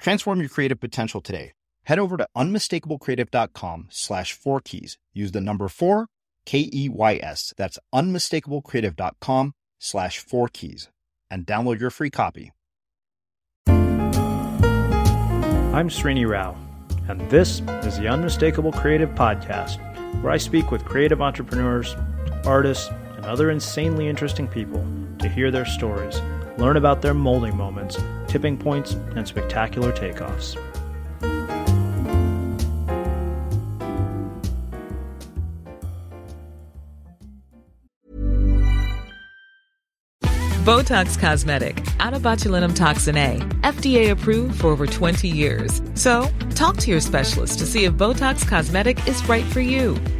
Transform your creative potential today. Head over to unmistakablecreative.com slash four keys. Use the number four, K E Y S. That's unmistakablecreative.com slash four keys and download your free copy. I'm Srini Rao, and this is the Unmistakable Creative Podcast, where I speak with creative entrepreneurs, artists, and other insanely interesting people to hear their stories learn about their molding moments, tipping points, and spectacular takeoffs. Botox Cosmetic, out of botulinum toxin A, FDA approved for over 20 years. So, talk to your specialist to see if Botox Cosmetic is right for you.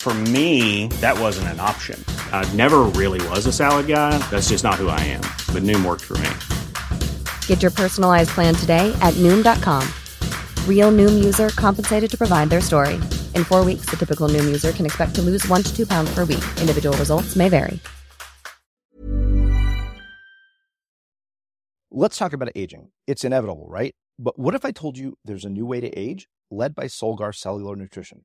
For me, that wasn't an option. I never really was a salad guy. That's just not who I am. But Noom worked for me. Get your personalized plan today at Noom.com. Real Noom user compensated to provide their story. In four weeks, the typical Noom user can expect to lose one to two pounds per week. Individual results may vary. Let's talk about aging. It's inevitable, right? But what if I told you there's a new way to age led by Solgar Cellular Nutrition?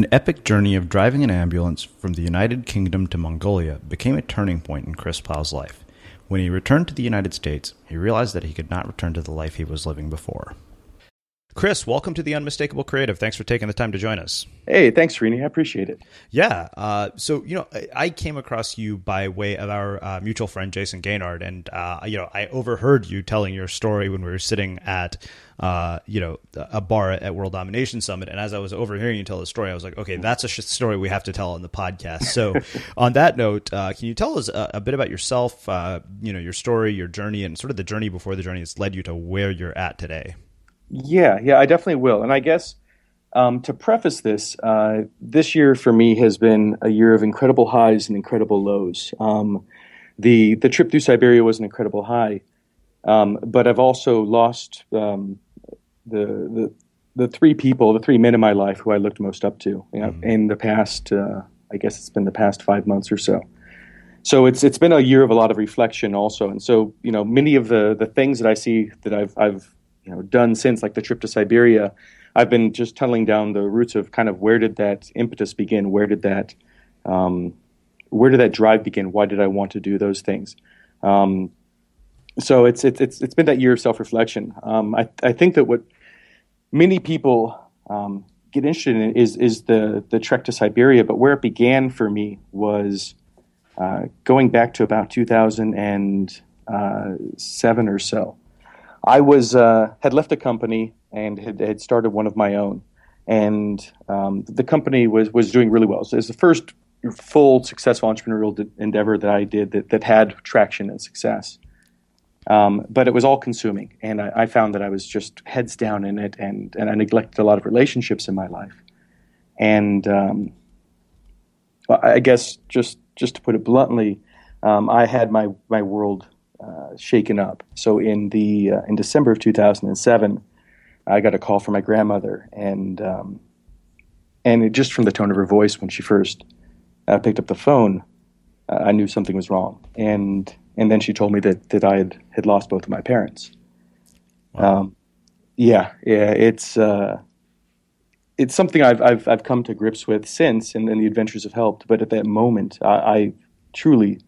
An epic journey of driving an ambulance from the United Kingdom to Mongolia became a turning point in Chris Plough's life. When he returned to the United States, he realized that he could not return to the life he was living before. Chris, welcome to the Unmistakable Creative. Thanks for taking the time to join us. Hey, thanks, Srini. I appreciate it. Yeah. Uh, so, you know, I came across you by way of our uh, mutual friend, Jason Gaignard. And, uh, you know, I overheard you telling your story when we were sitting at, uh, you know, a bar at World Domination Summit. And as I was overhearing you tell the story, I was like, okay, that's a story we have to tell on the podcast. So, on that note, uh, can you tell us a, a bit about yourself, uh, you know, your story, your journey, and sort of the journey before the journey that's led you to where you're at today? Yeah, yeah, I definitely will. And I guess um, to preface this, uh, this year for me has been a year of incredible highs and incredible lows. Um, the the trip through Siberia was an incredible high, um, but I've also lost um, the the the three people, the three men in my life who I looked most up to you know, mm-hmm. in the past. Uh, I guess it's been the past five months or so. So it's it's been a year of a lot of reflection also, and so you know many of the the things that I see that I've I've you know done since, like the trip to Siberia, I've been just tunneling down the roots of kind of where did that impetus begin? Where did that um, where did that drive begin? Why did I want to do those things? Um, so it's it's it's it's been that year of self reflection. Um, I I think that what many people um, get interested in is is the the trek to Siberia, but where it began for me was uh, going back to about 2007 uh, or so. I was uh, had left a company and had, had, started one of my own, and um, the company was was doing really well. So it was the first full successful entrepreneurial endeavor that I did that, that had traction and success. Um, but it was all consuming, and I, I, found that I was just heads down in it, and and I neglected a lot of relationships in my life. And um, I guess just just to put it bluntly, um, I had my my world uh, shaken up. So in the uh, in December of 2007, I got a call from my grandmother, and um, and just from the tone of her voice when she first uh, picked up the phone, uh, I knew something was wrong. And and then she told me that that I had had lost both of my parents. Wow. Um, yeah, yeah, it's uh, it's something I've I've I've come to grips with since, and, and the adventures have helped. But at that moment, I, I truly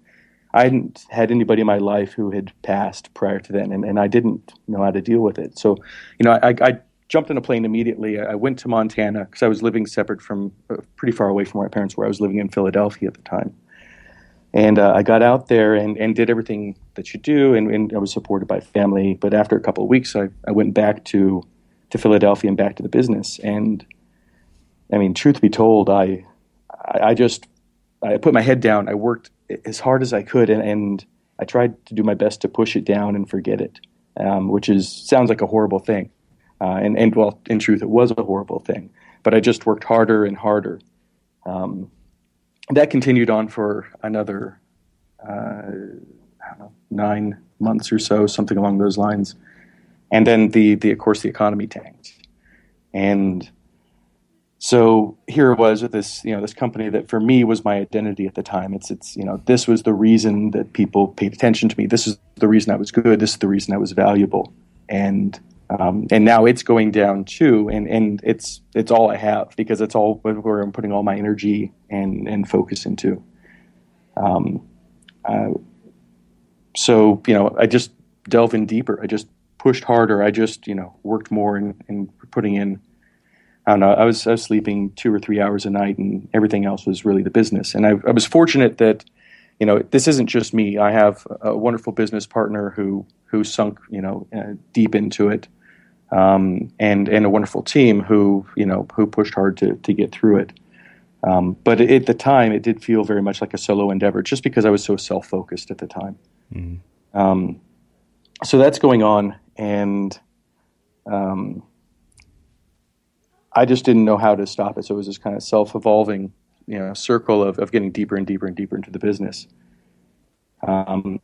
I hadn't had anybody in my life who had passed prior to then, and, and I didn't know how to deal with it. So, you know, I, I jumped in a plane immediately. I went to Montana because I was living separate from, uh, pretty far away from where my parents were. I was living in Philadelphia at the time. And uh, I got out there and, and did everything that you do, and, and I was supported by family. But after a couple of weeks, I, I went back to, to Philadelphia and back to the business. And I mean, truth be told, I, I just I put my head down. I worked as hard as I could, and, and I tried to do my best to push it down and forget it, um, which is sounds like a horrible thing. Uh, and, and well, in truth, it was a horrible thing. But I just worked harder and harder. Um, that continued on for another, uh, know, nine months or so, something along those lines. And then the, the of course, the economy tanked, and so here it was with this, you know, this company that for me was my identity at the time. It's, it's, you know, this was the reason that people paid attention to me. This is the reason I was good. This is the reason I was valuable. And, um, and now it's going down too. And, and it's, it's all I have because it's all where I'm putting all my energy and, and focus into. Um, uh, so, you know, I just delve in deeper. I just pushed harder. I just, you know, worked more and, and putting in, I don't know. I was, I was sleeping two or three hours a night, and everything else was really the business. And I, I was fortunate that, you know, this isn't just me. I have a wonderful business partner who who sunk, you know, uh, deep into it, um, and and a wonderful team who you know who pushed hard to to get through it. Um, but at the time, it did feel very much like a solo endeavor, just because I was so self focused at the time. Mm. Um, so that's going on, and um, I just didn't know how to stop it. So it was this kind of self evolving, you know, circle of, of getting deeper and deeper and deeper into the business. Um,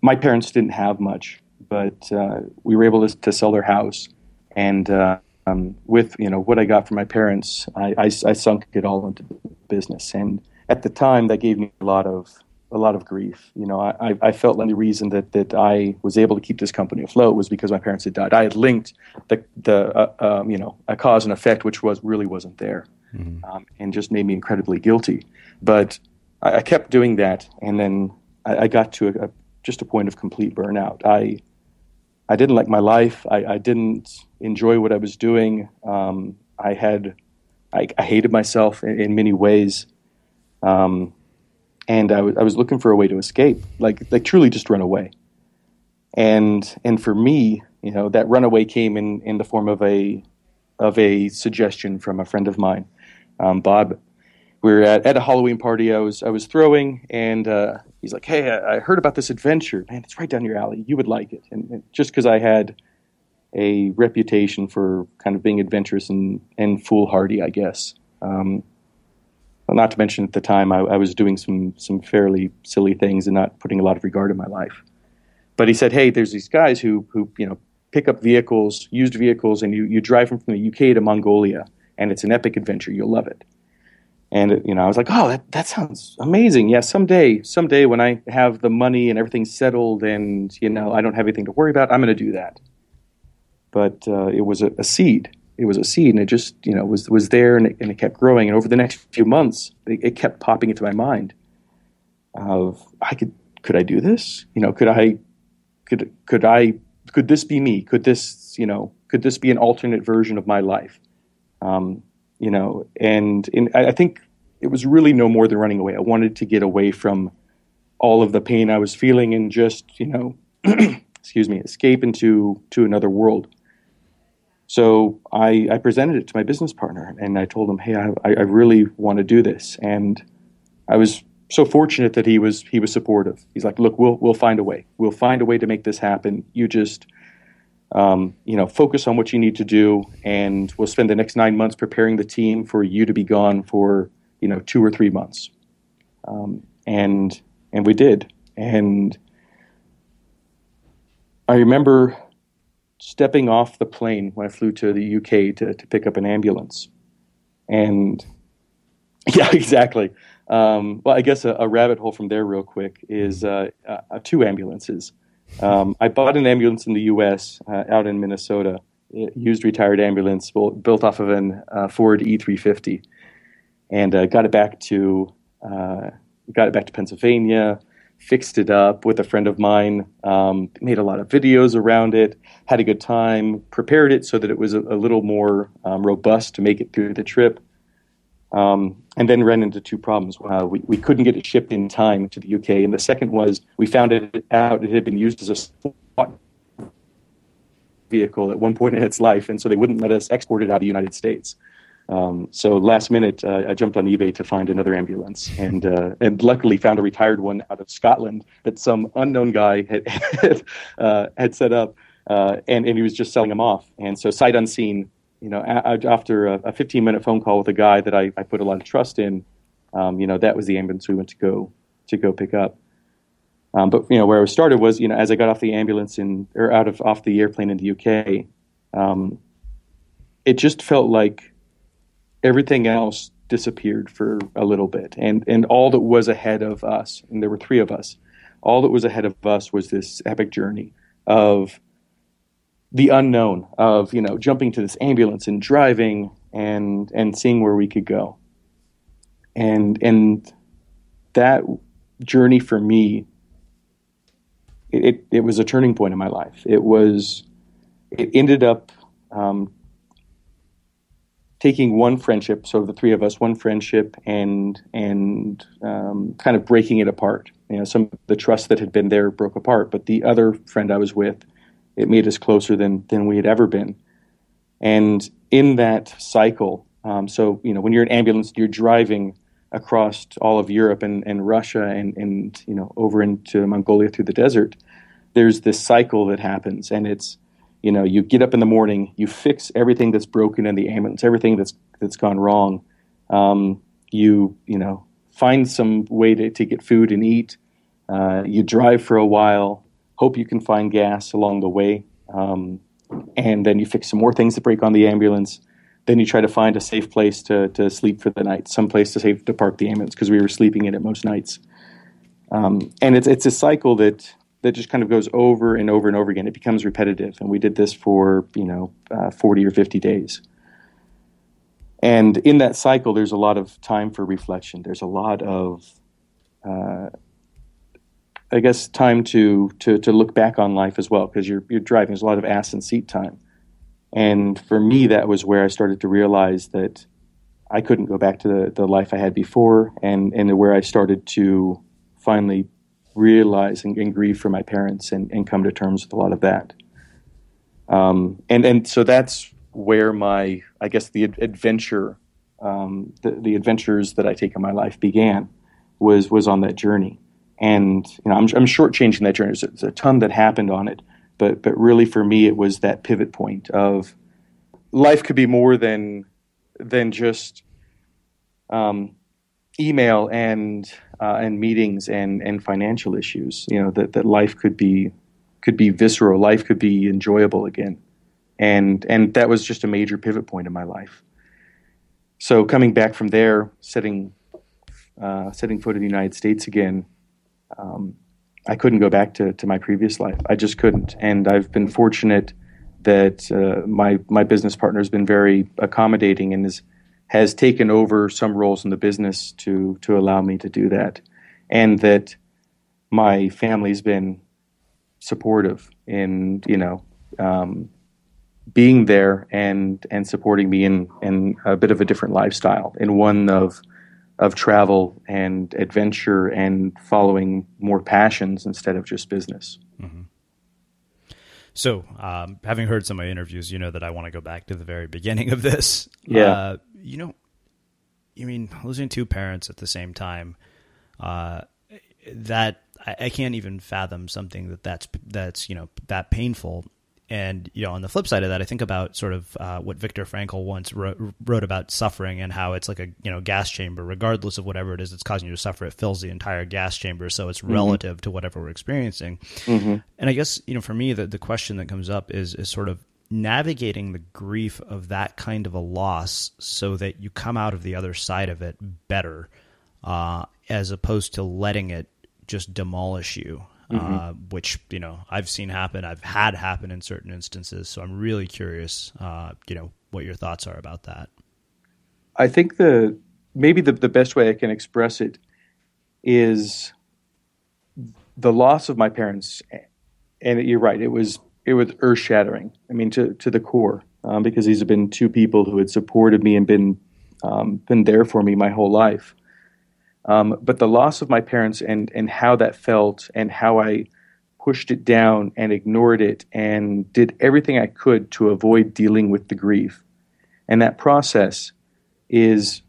my parents didn't have much, but uh, we were able to, to, sell their house, and uh, um, with you know what I got from my parents, I, I, I sunk it all into business. And at the time, that gave me a lot of a lot of grief. You know, I, I felt like the reason that, that I was able to keep this company afloat was because my parents had died. I had linked the the uh, um, you know a cause and effect, which was really wasn't there. mm-hmm. um, and just made me incredibly guilty. But I, I kept doing that, and then I, I got to a, a, just a point of complete burnout. I I didn't like my life. I, I didn't enjoy what I was doing. Um, I had I, I, hated myself in, in many ways, um, and I, w- I was looking for a way to escape, like like truly just run away. And and for me, you know, that runaway came in in the form of a of a suggestion from a friend of mine, um, Bob. We were at, at a Halloween party I was I was throwing, and uh, he's like, "Hey, I, I, heard about this adventure. Man, it's right down your alley. You would like it." And, and just because I had a reputation for kind of being adventurous and, and foolhardy, I guess. Um, not to mention at the time I, I, was doing some some fairly silly things and not putting a lot of regard in my life. But he said, "Hey, there's these guys who who you know pick up vehicles, used vehicles, and you you drive them from the UK to Mongolia, and it's an epic adventure. You'll love it." And you know, I was like, "Oh, that that sounds amazing. Yeah, someday, someday when I have the money and everything's settled, and you know, I don't have anything to worry about, I'm going to do that." but uh, it was a, a, seed. It was a seed, and it just you know was was there, and it, and it kept growing. And over the next few months, it, it, kept popping into my mind of I could could I do this? You know, could I could could I could this be me? Could this you know could this be an alternate version of my life? Um, you know, and in, I think it was really no more than running away. I wanted to get away from all of the pain I was feeling and just you know, excuse me, escape into to another world. So I, I, presented it to my business partner and I told him, hey, I, I really want to do this. And I was so fortunate that he was he was supportive. He's like, look, we'll we'll find a way. We'll find a way to make this happen. You just um, you know focus on what you need to do, and we'll spend the next nine months preparing the team for you to be gone for you know two or three months. Um, and and we did. And I remember stepping off the plane when I flew to the UK to, to pick up an ambulance. And yeah, exactly. Um, well, I guess a, a, rabbit hole from there, real quick, is uh, uh, two ambulances. Um, I bought an ambulance in the U.S. Uh, out in Minnesota, used retired ambulance built off of an uh, Ford E350, and uh, got it back to uh, got it back to Pennsylvania fixed it up with a friend of mine, um, made a lot of videos around it, had a good time, prepared it so that it was a, a little more um, robust to make it through the trip. Um, and then ran into two problems. Uh, we, we couldn't get it shipped in time to the UK. And the second was we found it out it had been used as a vehicle at one point in its life. And so they wouldn't let us export it out of the United States. Um, so last minute, uh, I jumped on eBay to find another ambulance, and uh, and luckily found a retired one out of Scotland that some unknown guy had had, uh, had set up, uh, and and he was just selling them off. And so sight unseen, you know, a- after a, a, 15 minute phone call with a guy that I, I put a lot of trust in, um, you know, that was the ambulance we went to go to go pick up. Um, but you know, where I started was, you know, as I got off the ambulance in or out of off the airplane in the UK, um, it just felt like everything else disappeared for a little bit. And and all that was ahead of us and there were three of us all that was ahead of us was this epic journey of the unknown of you know jumping to this ambulance and driving and and seeing where we could go. And and that journey for me it, it was a turning point in my life. It was it ended up um, taking one friendship, so the three of us, one friendship, and and um, kind of breaking it apart. You know, some of the trust that had been there broke apart, but the other friend I was with, it made us closer than than we had ever been. And in that cycle, um, so you know, when you're in ambulance, you're driving across all of Europe and, and Russia and, and you know over into Mongolia through the desert. There's this cycle that happens, and it's you know you get up in the morning you fix everything that's broken in the ambulance everything that's that's gone wrong. Um, you you know find some way to, to get food and eat. Uh, you drive for a while hope you can find gas along the way. Um, and then you fix some more things that break on the ambulance. Then you try to find a safe place to, to sleep for the night some place to safe to park the ambulance because we were sleeping in it most nights. Um, and it's, it's a cycle that that just kind of goes over and over and over again. It becomes repetitive, and we did this for you know uh, forty or fifty days. and in that cycle, there's a lot of time for reflection. There's a lot of, uh, I guess, time to, to to look back on life as well because you're you're driving. There's a lot of ass and seat time, and for me, that was where I started to realize that I couldn't go back to the, the life I had before, and and where I started to finally realize and, and grieve for my parents and, and come to terms with a lot of that. Um, and and so that's where my I guess the adventure, um, the, the adventures that I take in my life began, was was on that journey. And you know, I'm, I'm shortchanging that journey. There's a, there's a ton that happened on it, but but really for me, it was that pivot point of life could be more than than just um, email and uh, and meetings and and financial issues. You know that that life could be could be visceral. Life could be enjoyable again, and and that was just a major pivot point in my life. So coming back from there, setting uh, setting foot in the United States again, um, I couldn't go back to to my previous life. I just couldn't, and I've been fortunate that uh, my my business partner has been very accommodating and is has taken over some roles in the business to to allow me to do that, and that my family's been supportive in you know um, being there and and supporting me in in a bit of a different lifestyle, in one of of travel and adventure and following more passions instead of just business. Mm-hmm. So, um, having heard some of my interviews, you know that I want to go back to the very beginning of this. Yeah. Uh, you know, you mean losing two parents at the same time, uh, that I, I, can't even fathom something that that's that's you know that painful. And you know, on the flip side of that, I think about sort of uh, what Viktor Frankl once wrote, wrote, about suffering and how it's like a you know gas chamber. Regardless of whatever it is that's causing you to suffer, it fills the entire gas chamber, so it's mm-hmm. relative to whatever we're experiencing. Mm-hmm. And I guess you know, for me, the the question that comes up is is sort of navigating the grief of that kind of a loss so that you come out of the other side of it better, uh, as opposed to letting it just demolish you. Mm-hmm. Uh, which you know I've seen happen. I've had happen in certain instances. So I'm really curious, uh, you know, what your thoughts are about that. I think the maybe the, the best way I can express it is the loss of my parents. And you're right; it was it was earth shattering. I mean, to to the core, um, because these have been two people who had supported me and been um, been there for me my whole life. Um, but the loss of my parents and and how that felt and how I pushed it down and ignored it and did everything I could to avoid dealing with the grief, and that process is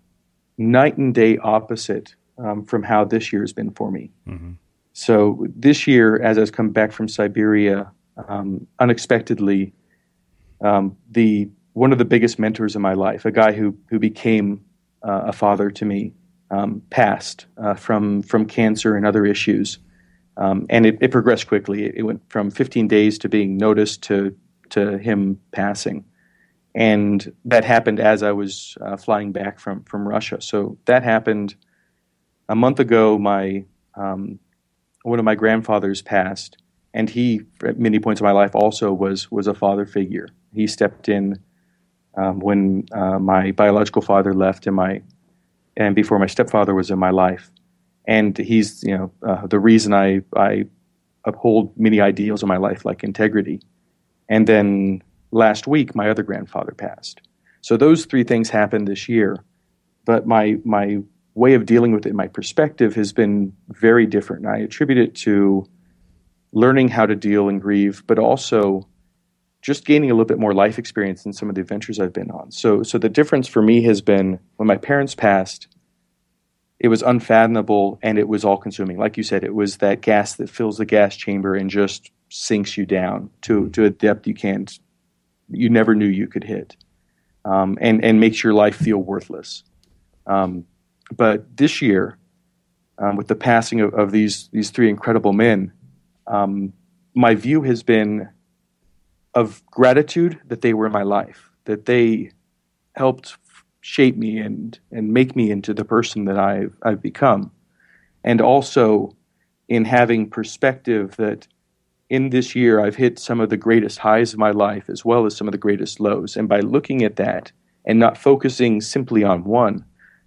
night and day opposite um, from how this year has been for me. Mm-hmm. So this year, as I've come back from Siberia, um, unexpectedly um, the one of the biggest mentors in my life, a guy who who became uh, a father to me, um, passed uh, from from cancer and other issues, um, and it, it, progressed quickly. It, went from 15 days to being noticed to to him passing, and that happened as I was uh, flying back from from Russia. So that happened a month ago. My um, one of my grandfathers passed, and he at many points in my life also was was a father figure. He stepped in um, when uh, my biological father left, and my and before my stepfather was in my life, and he's you know uh, the reason I I uphold many ideals in my life like integrity. And then last week, my other grandfather passed. So those three things happened this year, but my my way of dealing with it, my perspective has been very different. And I attribute it to learning how to deal and grieve, but also just gaining a little bit more life experience in some of the adventures I've been on. So, so the difference for me has been when my parents passed, it was unfathomable and it was all consuming. Like you said, it was that gas that fills the gas chamber and just sinks you down to, to a depth you can't, you never knew you could hit, um, and, and makes your life feel worthless. Um, but this year, um, with the passing of, of these, these three incredible men, um, my view has been of gratitude that they were in my life, that they helped shape me and and make me into the person that I've I've become, and also in having perspective that in this year I've hit some of the greatest highs of my life as well as some of the greatest lows, and by looking at that and not focusing simply on one,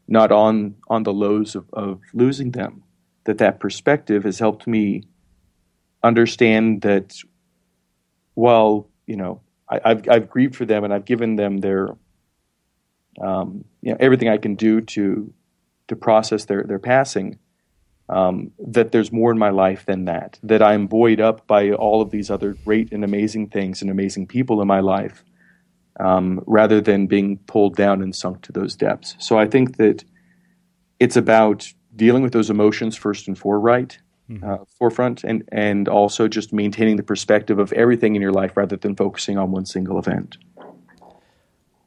not on on the lows of, of losing them. That that perspective has helped me understand that while you know I, have I've grieved for them and I've given them their um, you know everything I can do to to process their their passing. Um, that there's more in my life than that. That I'm buoyed up by all of these other great and amazing things and amazing people in my life, um, rather than being pulled down and sunk to those depths. So I think that it's about dealing with those emotions first and mm-hmm. Uh, forefront, and and also just maintaining the perspective of everything in your life rather than focusing on one single event.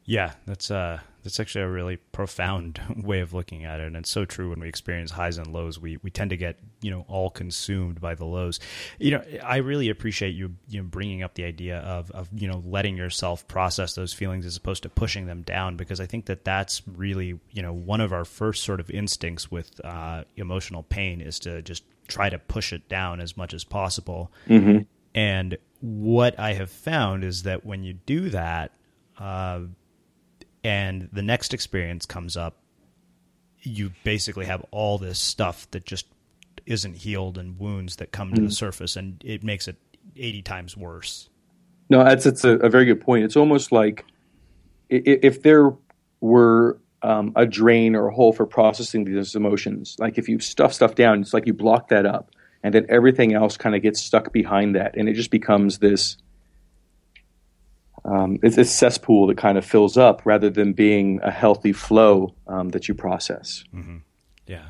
Yeah, that's uh that's actually a really profound way of looking at it and it's so true when we experience highs and lows we we tend to get you know all consumed by the lows you know i really appreciate you you know bringing up the idea of of you know letting yourself process those feelings as opposed to pushing them down because i think that that's really you know one of our first sort of instincts with uh, emotional pain is to just try to push it down as much as possible mm-hmm. and what i have found is that when you do that uh, and the next experience comes up, you basically have all this stuff that just isn't healed and wounds that come to mm. the surface, and it makes it eighty times worse. No, that's it's a, a very good point. It's almost like if there were um, a drain or a hole for processing these emotions, like if you stuff stuff down, it's like you block that up, and then everything else kind of gets stuck behind that, and it just becomes this um, it's a cesspool that kind of fills up rather than being a healthy flow um, that you process. Mm-hmm. Yeah.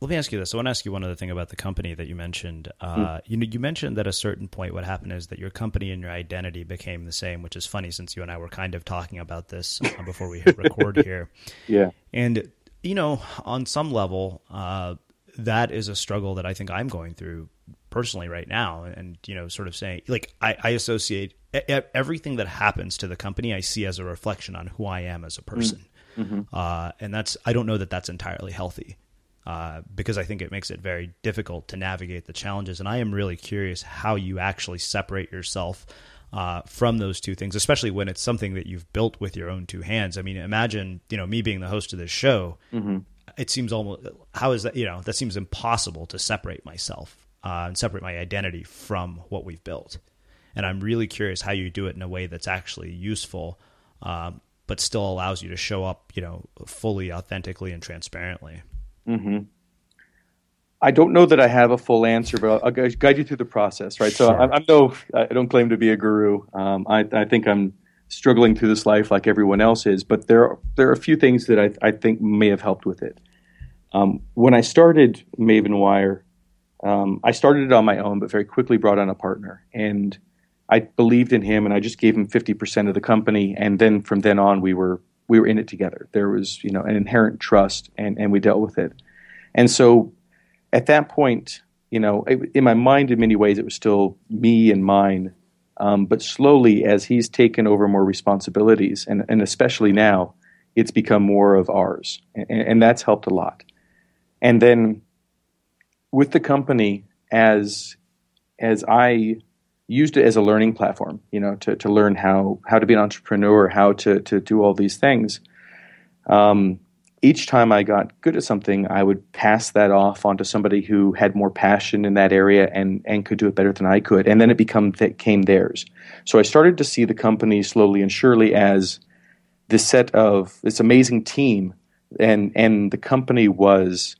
Let me ask you this. I want to ask you one other thing about the company that you mentioned. Uh, mm. You know, you mentioned that at a certain point, what happened is that your company and your identity became the same, which is funny since you and I were kind of talking about this uh, before we hit record here. Yeah. And you know, on some level, uh, that is a struggle that I think I'm going through personally right now and you know sort of saying like I, I associate everything that happens to the company I see as a reflection on who I am as a person mm-hmm. uh, and that's I don't know that that's entirely healthy uh, because I think it makes it very difficult to navigate the challenges and I am really curious how you actually separate yourself uh, from those two things, especially when it's something that you've built with your own two hands. I mean, imagine you know me being the host of this show. Mm-hmm. It seems almost how is that you know that seems impossible to separate myself uh, and separate my identity from what we've built. And I'm really curious how you do it in a way that's actually useful, um, but still allows you to show up, you know, fully, authentically, and transparently. Mm-hmm. I don't know that I have a full answer, but I'll, guide you through the process, right? Sure. So I'm, I'm, no, I don't claim to be a guru. Um, I, I, think I'm struggling through this life like everyone else is, but there are, there are a few things that I, I think may have helped with it. Um, when I started MavenWire, um, I started it on my own, but very quickly brought on a partner. And I believed in him, and I just gave him fifty percent of the company. And then from then on, we were we were in it together. There was you know an inherent trust, and and we dealt with it. And so at that point, you know, in my mind, in many ways, it was still me and mine. Um, but slowly, as he's taken over more responsibilities, and, and especially now, it's become more of ours, and, and that's helped a lot. And then with the company as as I used it as a learning platform, you know, to, to learn how how to be an entrepreneur, how to to do all these things. Um, each time I got good at something, I would pass that off onto somebody who had more passion in that area and and could do it better than I could, and then it become came theirs. So I started to see the company slowly and surely as this set of this amazing team, and and the company was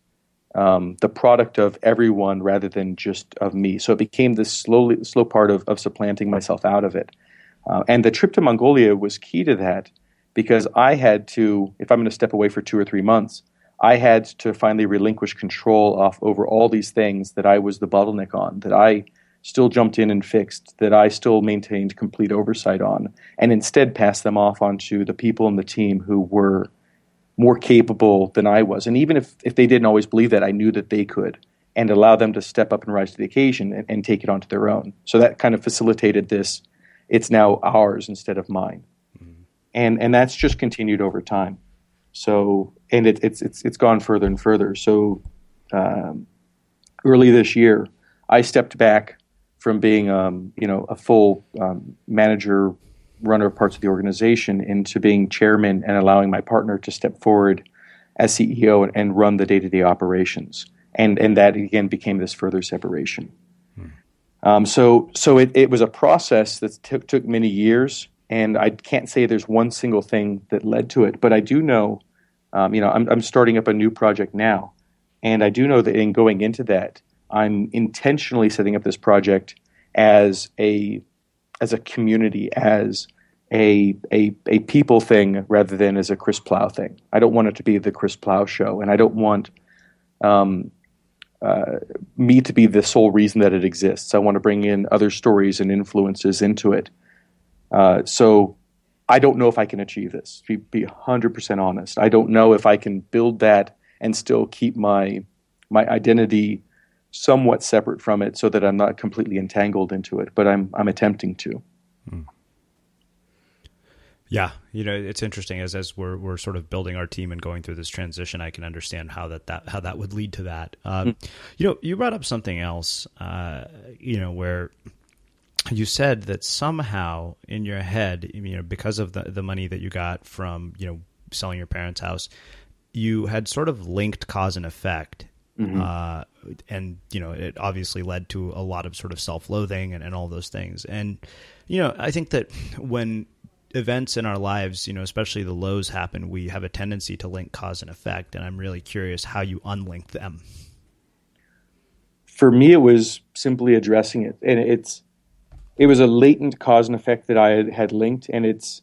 um, the product of everyone rather than just of me. So it became this slowly slow part of, of supplanting myself out of it. Uh, and the trip to Mongolia was key to that because I had to, if I'm going to step away for two or three months, I had to finally relinquish control off over all these things that I was the bottleneck on, that I still jumped in and fixed, that I still maintained complete oversight on, and instead pass them off onto the people in the team who were more capable than I was. And even if, if they didn't always believe that, I knew that they could and allow them to step up and rise to the occasion and, and take it onto their own. So that kind of facilitated this. It's now ours instead of mine. Mm-hmm. And, and that's just continued over time. So, and it, it's, it's, it's gone further and further. So, um, early this year, I stepped back from being, um, you know, a full um, manager runner of parts of the organization into being chairman and allowing my partner to step forward as CEO and, and run the day to day operations. And, and that again became this further separation. Hmm. Um, so so it, it was a process that took, took many years. And I can't say there's one single thing that led to it, but I do know, um, you know, I'm, I'm starting up a new project now. And I do know that in going into that, I'm intentionally setting up this project as a as a community, as a, a, a people thing rather than as a Chris Plough thing. I don't want it to be the Chris Plough show, and I don't want um, uh, me to be the sole reason that it exists. I want to bring in other stories and influences into it. Uh, so I don't know if I can achieve this. To be, be 100% honest, I don't know if I can build that and still keep my my identity somewhat separate from it so that I'm not completely entangled into it, but I'm I'm attempting to. Hmm. Yeah, you know, it's interesting as as we're we're sort of building our team and going through this transition. I can understand how that, that how that would lead to that. Um, mm. You know, you brought up something else. Uh, you know, where you said that somehow in your head, you know, because of the the money that you got from you know selling your parents' house, you had sort of linked cause and effect Mm-hmm. Uh, and you know, it obviously led to a lot of sort of self-loathing and, and all those things. And you know, I think that when events in our lives, you know, especially the lows happen, we have a tendency to link cause and effect. And I'm really curious how you unlink them. For me, it was simply addressing it, and it's it was a latent cause and effect that I had linked, and it's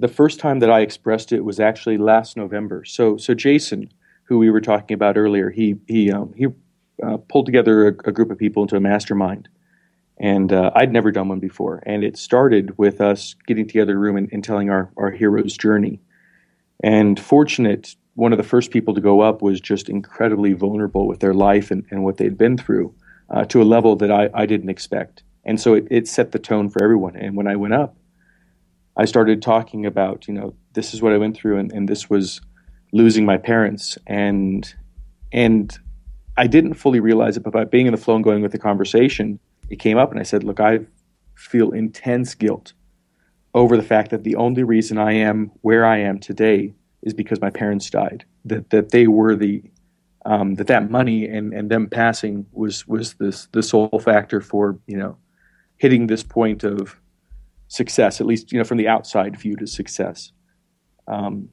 the first time that I expressed it was actually last November. So, so Jason, who we were talking about earlier, he he um, he uh, pulled together a, a, group of people into a mastermind, and uh, I'd never done one before. And it started with us getting together in a room and, and telling our our hero's journey. And fortunate, one of the first people to go up was just incredibly vulnerable with their life and, and what they'd been through uh, to a level that I, I didn't expect. And so it, it set the tone for everyone. And when I went up, I started talking about, you know, this is what I went through, and, and this was losing my parents and and I didn't fully realize it, but by being in the flow and going with the conversation, it came up, and I said, "Look, I feel intense guilt over the fact that the only reason I am where I am today is because my parents died. That that they were the um, that that money and, and them passing was was this the sole factor for you know hitting this point of success, at least you know from the outside viewed as success. Um,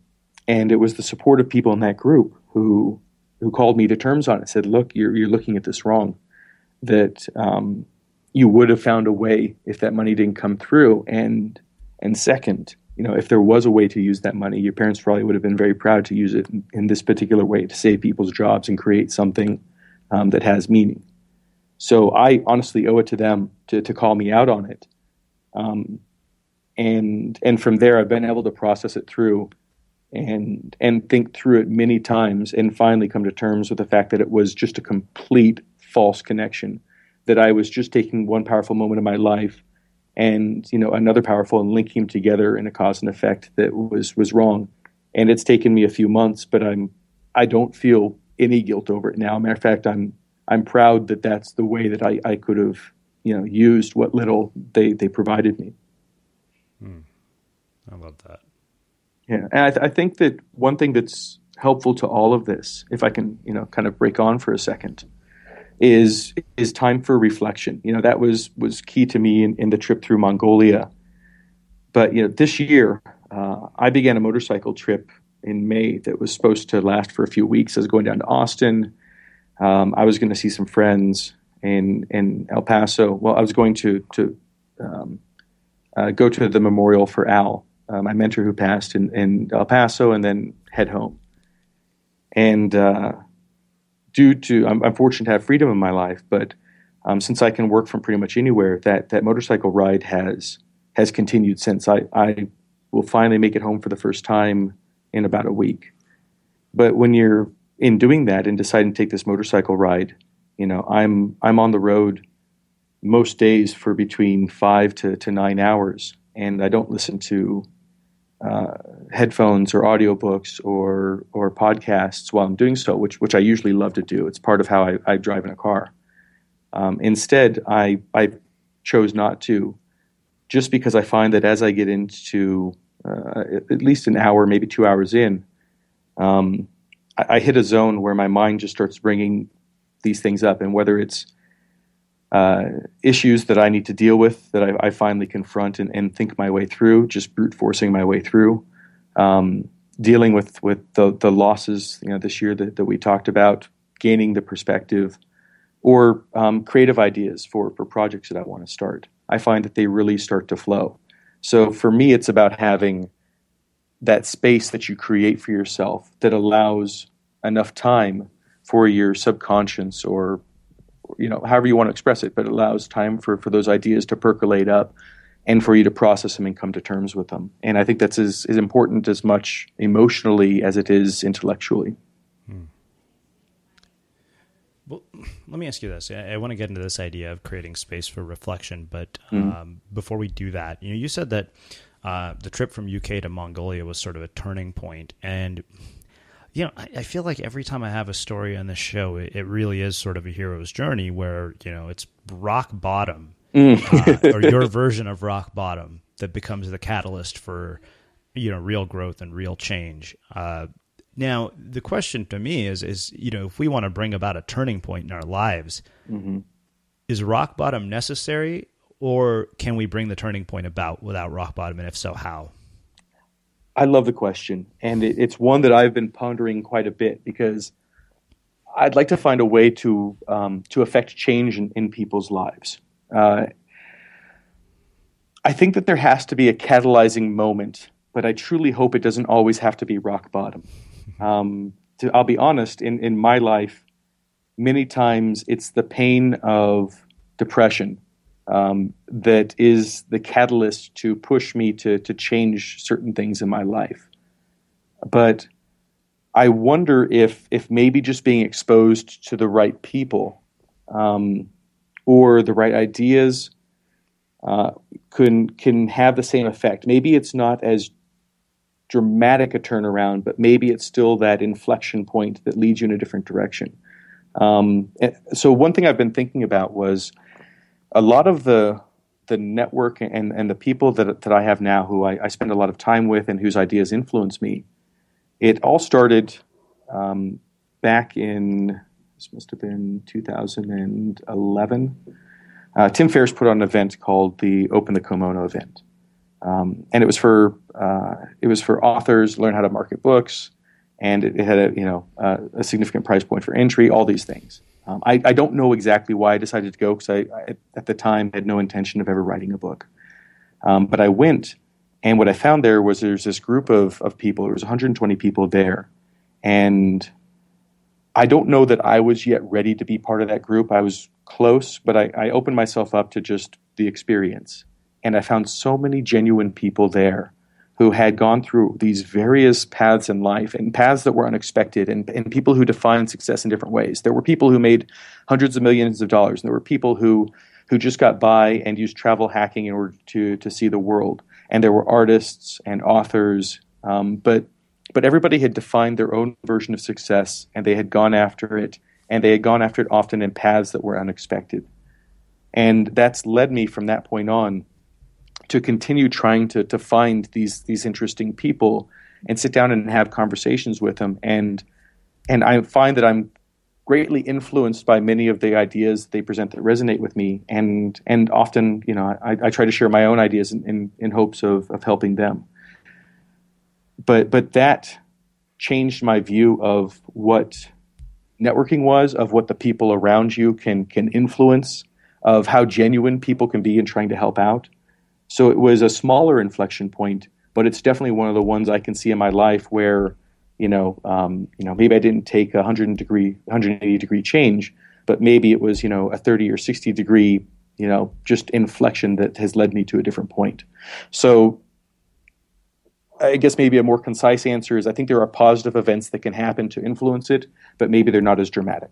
and it was the support of people in that group who who called me to terms on it. Said, "Look, you're you're looking at this wrong. That um, you would have found a way if that money didn't come through. And and second, you know, if there was a way to use that money, your parents probably would have been very proud to use it in, in this particular way to save people's jobs and create something um, that has meaning. So I honestly owe it to them to to call me out on it. Um, and and from there, I've been able to process it through and and think through it many times and finally come to terms with the fact that it was just a complete false connection that I was just taking one powerful moment of my life and you know another powerful and linking them together in a cause and effect that was was wrong. And it's taken me a few months but I'm I don't feel any guilt over it now. Matter of fact I'm I'm proud that that's the way that I, I could have you know used what little they they provided me. Hmm. I love that yeah, and I, th- I, think that one thing that's helpful to all of this, if I can, you know, kind of break on for a second, is is time for reflection. You know, that was was key to me in, in the trip through Mongolia. But you know, this year uh, I began a motorcycle trip in May that was supposed to last for a few weeks. I was going down to Austin. Um, I was going to see some friends in in El Paso. Well, I was going to to um, uh, go to the memorial for Al, uh, my mentor who passed in, in, El Paso, and then head home. And uh, due to, I'm, I'm, fortunate to have freedom in my life, but um, since I can work from pretty much anywhere, that that motorcycle ride has has continued since. I, I will finally make it home for the first time in about a week. But when you're in doing that and deciding to take this motorcycle ride, you know, I'm I'm on the road most days for between five to, to nine hours, and I don't listen to uh, headphones or audiobooks or or podcasts while I'm doing so, which which I usually love to do. It's part of how I, I drive in a car. Um, instead, I I chose not to just because I find that as I get into uh, at least an hour, maybe two hours in, um, I, I, hit a zone where my mind just starts bringing these things up, and whether it's uh, issues that I need to deal with that I, I finally confront and, and, think my way through, just brute forcing my way through. Um, dealing with with the the losses you know this year that, that we talked about, gaining the perspective, or um, creative ideas for for projects that I want to start. I find that they really start to flow. So for me, it's about having that space that you create for yourself that allows enough time for your subconscious or you know however you want to express it but it allows time for for those ideas to percolate up and for you to process them and come to terms with them. And I think that's as, as important as much emotionally as it is intellectually. Hmm. Well, let me ask you this. I, I, want to get into this idea of creating space for reflection, but mm-hmm. um, before we do that, you know, you said that uh, the trip from UK to Mongolia was sort of a turning point, and you know, I, I, feel like every time I have a story on this show, it, it, really is sort of a hero's journey where you know it's rock bottom mm. uh, or your version of rock bottom that becomes the catalyst for you know real growth and real change. Uh, now, the question to me is is you know if we want to bring about a turning point in our lives, mm-hmm. is rock bottom necessary, or can we bring the turning point about without rock bottom, and if so, how? I love the question, and it, it's one that I've been pondering quite a bit because I'd like to find a way to um, to affect change in, in people's lives. Uh, I think that there has to be a catalyzing moment, but I truly hope it doesn't always have to be rock bottom. Um, to, I'll be honest, in, in my life, many times it's the pain of depression um, that is the catalyst to push me to, to change certain things in my life. But I wonder if, if maybe just being exposed to the right people um, or the right ideas uh, can can have the same effect. Maybe it's not as dramatic a turnaround, but maybe it's still that inflection point that leads you in a different direction. Um, so one thing I've been thinking about was a lot of the the network and, and the people that, that I have now who I, I spend a lot of time with and whose ideas influence me, it all started um, back in this must have been 2011. Uh, Tim Ferriss put on an event called the Open the Kimono event, um, and it was for uh, it was for authors learn how to market books, and it, it had a you know uh, a significant price point for entry, all these things. Um, I, I, don't know exactly why I decided to go because I, I, at the time had no intention of ever writing a book, um, but I went, and what I found there was there's this group of of people. There was 120 people there, and I don't know that I was yet ready to be part of that group. I was close, but I, I opened myself up to just the experience. And I found so many genuine people there who had gone through these various paths in life and paths that were unexpected and, and people who defined success in different ways. There were people who made hundreds of millions of dollars, and there were people who who just got by and used travel hacking in order to to see the world. And there were artists and authors, um, but but everybody had defined their own version of success and they had gone after it and they had gone after it often in paths that were unexpected and that's led me from that point on to continue trying to, to find these these interesting people and sit down and have conversations with them. And and I find that I'm greatly influenced by many of the ideas they present that resonate with me. And and often you know I, I try to share my own ideas in, in, in hopes of, of helping them. But but that changed my view of what networking was, of what the people around you can can influence, of how genuine people can be in trying to help out. So it was a smaller inflection point, but it's definitely one of the ones I can see in my life where, you know, um, you know, maybe I didn't take a hundred degree, 180 degree change, but maybe it was, you know, a 30 or 60 degree, you know, just inflection that has led me to a different point. So I guess maybe a more concise answer is I think there are positive events that can happen to influence it, but maybe they're not as dramatic.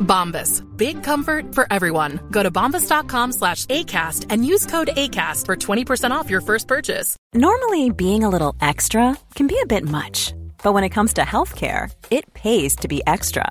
Bombas. Big comfort for everyone. Go to bombas.com slash ACAST and use code ACAST for 20% off your first purchase. Normally, being a little extra can be a bit much. But when it comes to healthcare, it pays to be extra.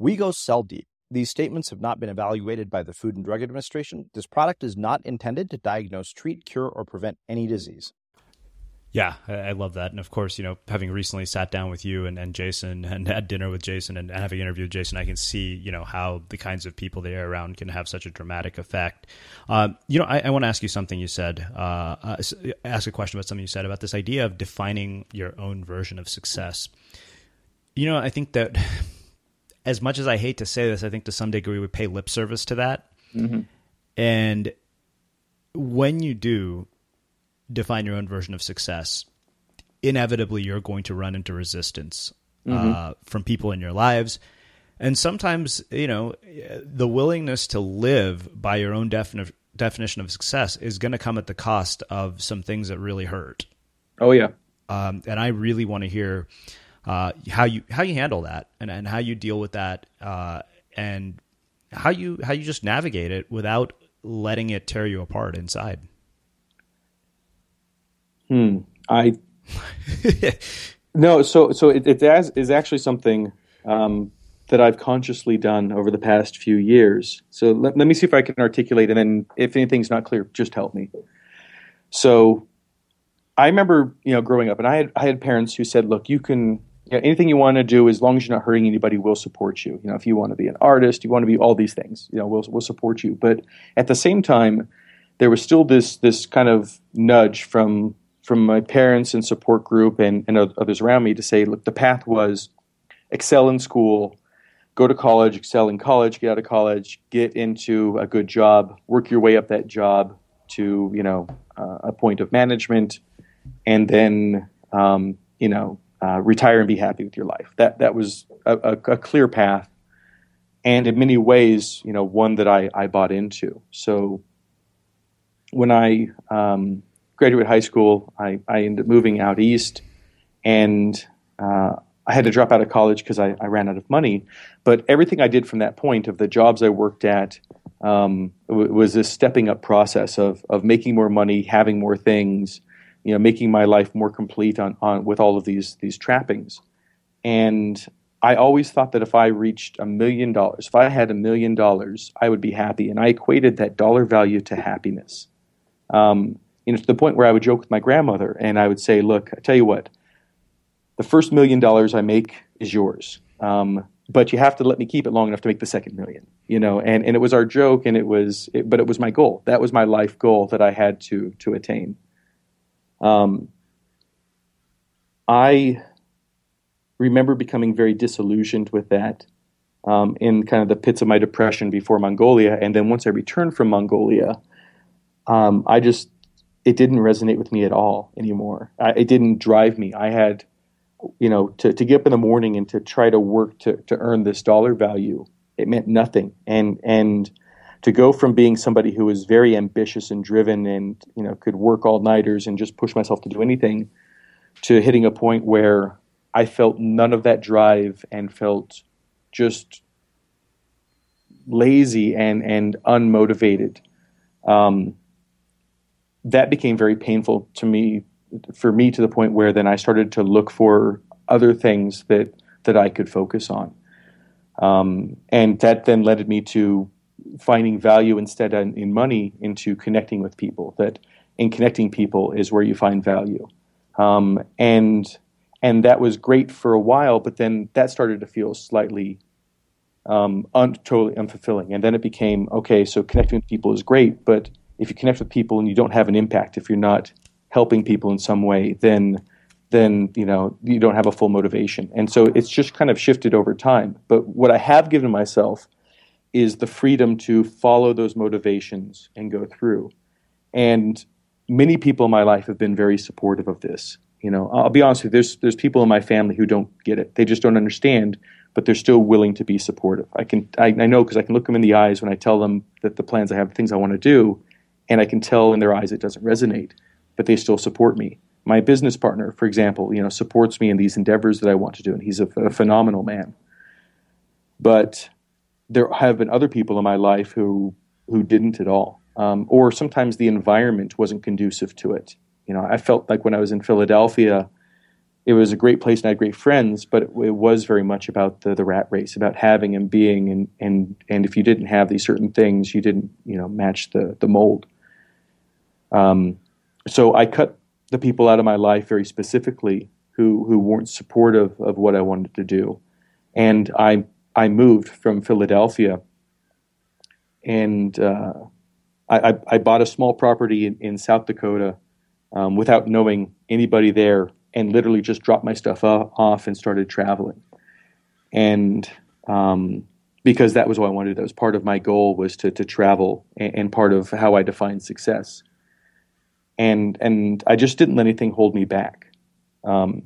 We go cell deep. These statements have not been evaluated by the Food and Drug Administration. This product is not intended to diagnose, treat, cure, or prevent any disease. Yeah, I love that. And of course, you know, having recently sat down with you and, and Jason and had dinner with Jason and having interviewed Jason, I can see, you know, how the kinds of people they are around can have such a dramatic effect. Um, you know, I, I want to ask you something you said, uh, uh, ask a question about something you said about this idea of defining your own version of success. You know, I think that as much as I hate to say this, I think to some degree we pay lip service to that. Mm-hmm. And when you do, define your own version of success, inevitably you're going to run into resistance mm-hmm. uh, from people in your lives. And sometimes, you know, the willingness to live by your own defini- definition of success is going to come at the cost of some things that really hurt. Oh, yeah. Um, and I really want to hear uh, how you how you handle that and, and how you deal with that uh, and how you how you just navigate it without letting it tear you apart inside. Hmm. I no. So so it, it is actually something um, that I've consciously done over the past few years. So let, let me see if I can articulate, and then if anything's not clear, just help me. So I remember, you know, growing up, and I had I had parents who said, "Look, you can you know, anything you want to do, as long as you're not hurting anybody, we'll support you. You know, if you want to be an artist, you want to be all these things, you know, we'll we'll support you." But at the same time, there was still this this kind of nudge from from my parents and support group and, and others around me to say, look, the path was excel in school, go to college, excel in college, get out of college, get into a good job, work your way up that job to you know uh, a point of management, and then um, you know uh, retire and be happy with your life. That that was a, a, a, clear path, and in many ways, you know, one that I, I bought into. So when I um, graduated high school, I, I ended up moving out east, and uh, I had to drop out of college because I, I, ran out of money. But everything I did from that point of the jobs I worked at um, was this stepping up process of of making more money, having more things, you know, making my life more complete on, on with all of these these trappings. And I always thought that if I reached a million dollars, if I had a million dollars, I would be happy. And I equated that dollar value to happiness. Um, you know, to the point where I would joke with my grandmother and I would say, "Look, I tell you what, the first million dollars I make is yours, um, but you have to let me keep it long enough to make the second million. You know, and and it was our joke, and it was, it, but it was my goal. That was my life goal that I had to to attain. Um, I remember becoming very disillusioned with that um, in kind of the pits of my depression before Mongolia. And then once I returned from Mongolia, um, I just, it didn't resonate with me at all anymore. I, it didn't drive me. I had, you know, to, to get up in the morning and to try to work to, to earn this dollar value, it meant nothing. And, and, to go from being somebody who was very ambitious and driven and you know could work all nighters and just push myself to do anything to hitting a point where I felt none of that drive and felt just lazy and and unmotivated. Um, that became very painful to me for me to the point where then I started to look for other things that that I could focus on. Um, and that then led me to finding value instead in, in money into connecting with people. That in connecting people is where you find value, um, and and that was great for a while. But then that started to feel slightly um, un- totally unfulfilling, and then it became okay. So connecting with people is great, but if you connect with people and you don't have an impact, if you're not helping people in some way, then then you know you don't have a full motivation. And so it's just kind of shifted over time. But what I have given myself is the freedom to follow those motivations and go through. And many people in my life have been very supportive of this. You know, I'll be honest with you, there's there's people in my family who don't get it. They just don't understand, but they're still willing to be supportive. I can I, I know because I can look them in the eyes when I tell them that the plans I have, the things I want to do, and I can tell in their eyes it doesn't resonate, but they still support me. My business partner, for example, you know, supports me in these endeavors that I want to do, and he's a, a phenomenal man. But there have been other people in my life who who didn't at all, um, or sometimes the environment wasn't conducive to it. You know, I felt like when I was in Philadelphia, it was a great place and I had great friends, but it, it was very much about the the rat race, about having and being, and and and if you didn't have these certain things, you didn't you know match the the mold. Um, so I cut the people out of my life very specifically who who weren't supportive of what I wanted to do, and I I moved from Philadelphia, and uh, I, I, bought a small property in, in South Dakota um, without knowing anybody there, and literally just dropped my stuff off and started traveling. And um, because that was what I wanted, that was part of my goal was to to travel, and, and part of how I define success. And and I just didn't let anything hold me back. Um,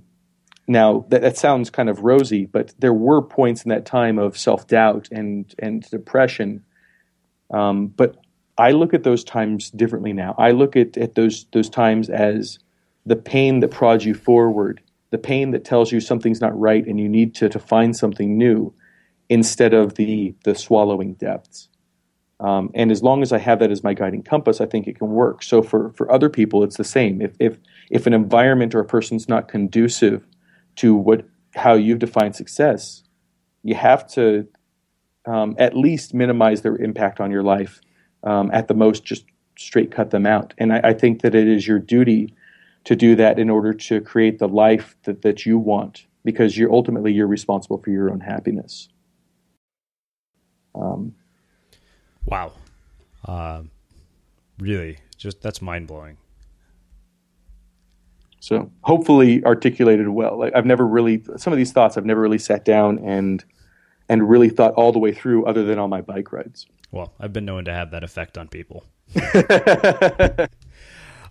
now that, that sounds kind of rosy, but there were points in that time of self doubt and and depression. Um, but I look at those times differently now. I look at, at those those times as the pain that prods you forward, the pain that tells you something's not right and you need to, to find something new, instead of the the swallowing depths. Um, and as long as I have that as my guiding compass, I think it can work. So for, for other people, it's the same. If, if, if an environment or a person's not conducive to what how you've defined success, you have to um, at least minimize their impact on your life. Um, at the most, just straight cut them out. And I, I, think that it is your duty to do that in order to create the life that, that you want, because you're ultimately you're responsible for your own happiness. Um, wow, uh, really, just that's mind blowing. So hopefully articulated well. Like I've never really some of these thoughts I've never really sat down and and really thought all the way through, other than on my bike rides. Well, I've been known to have that effect on people.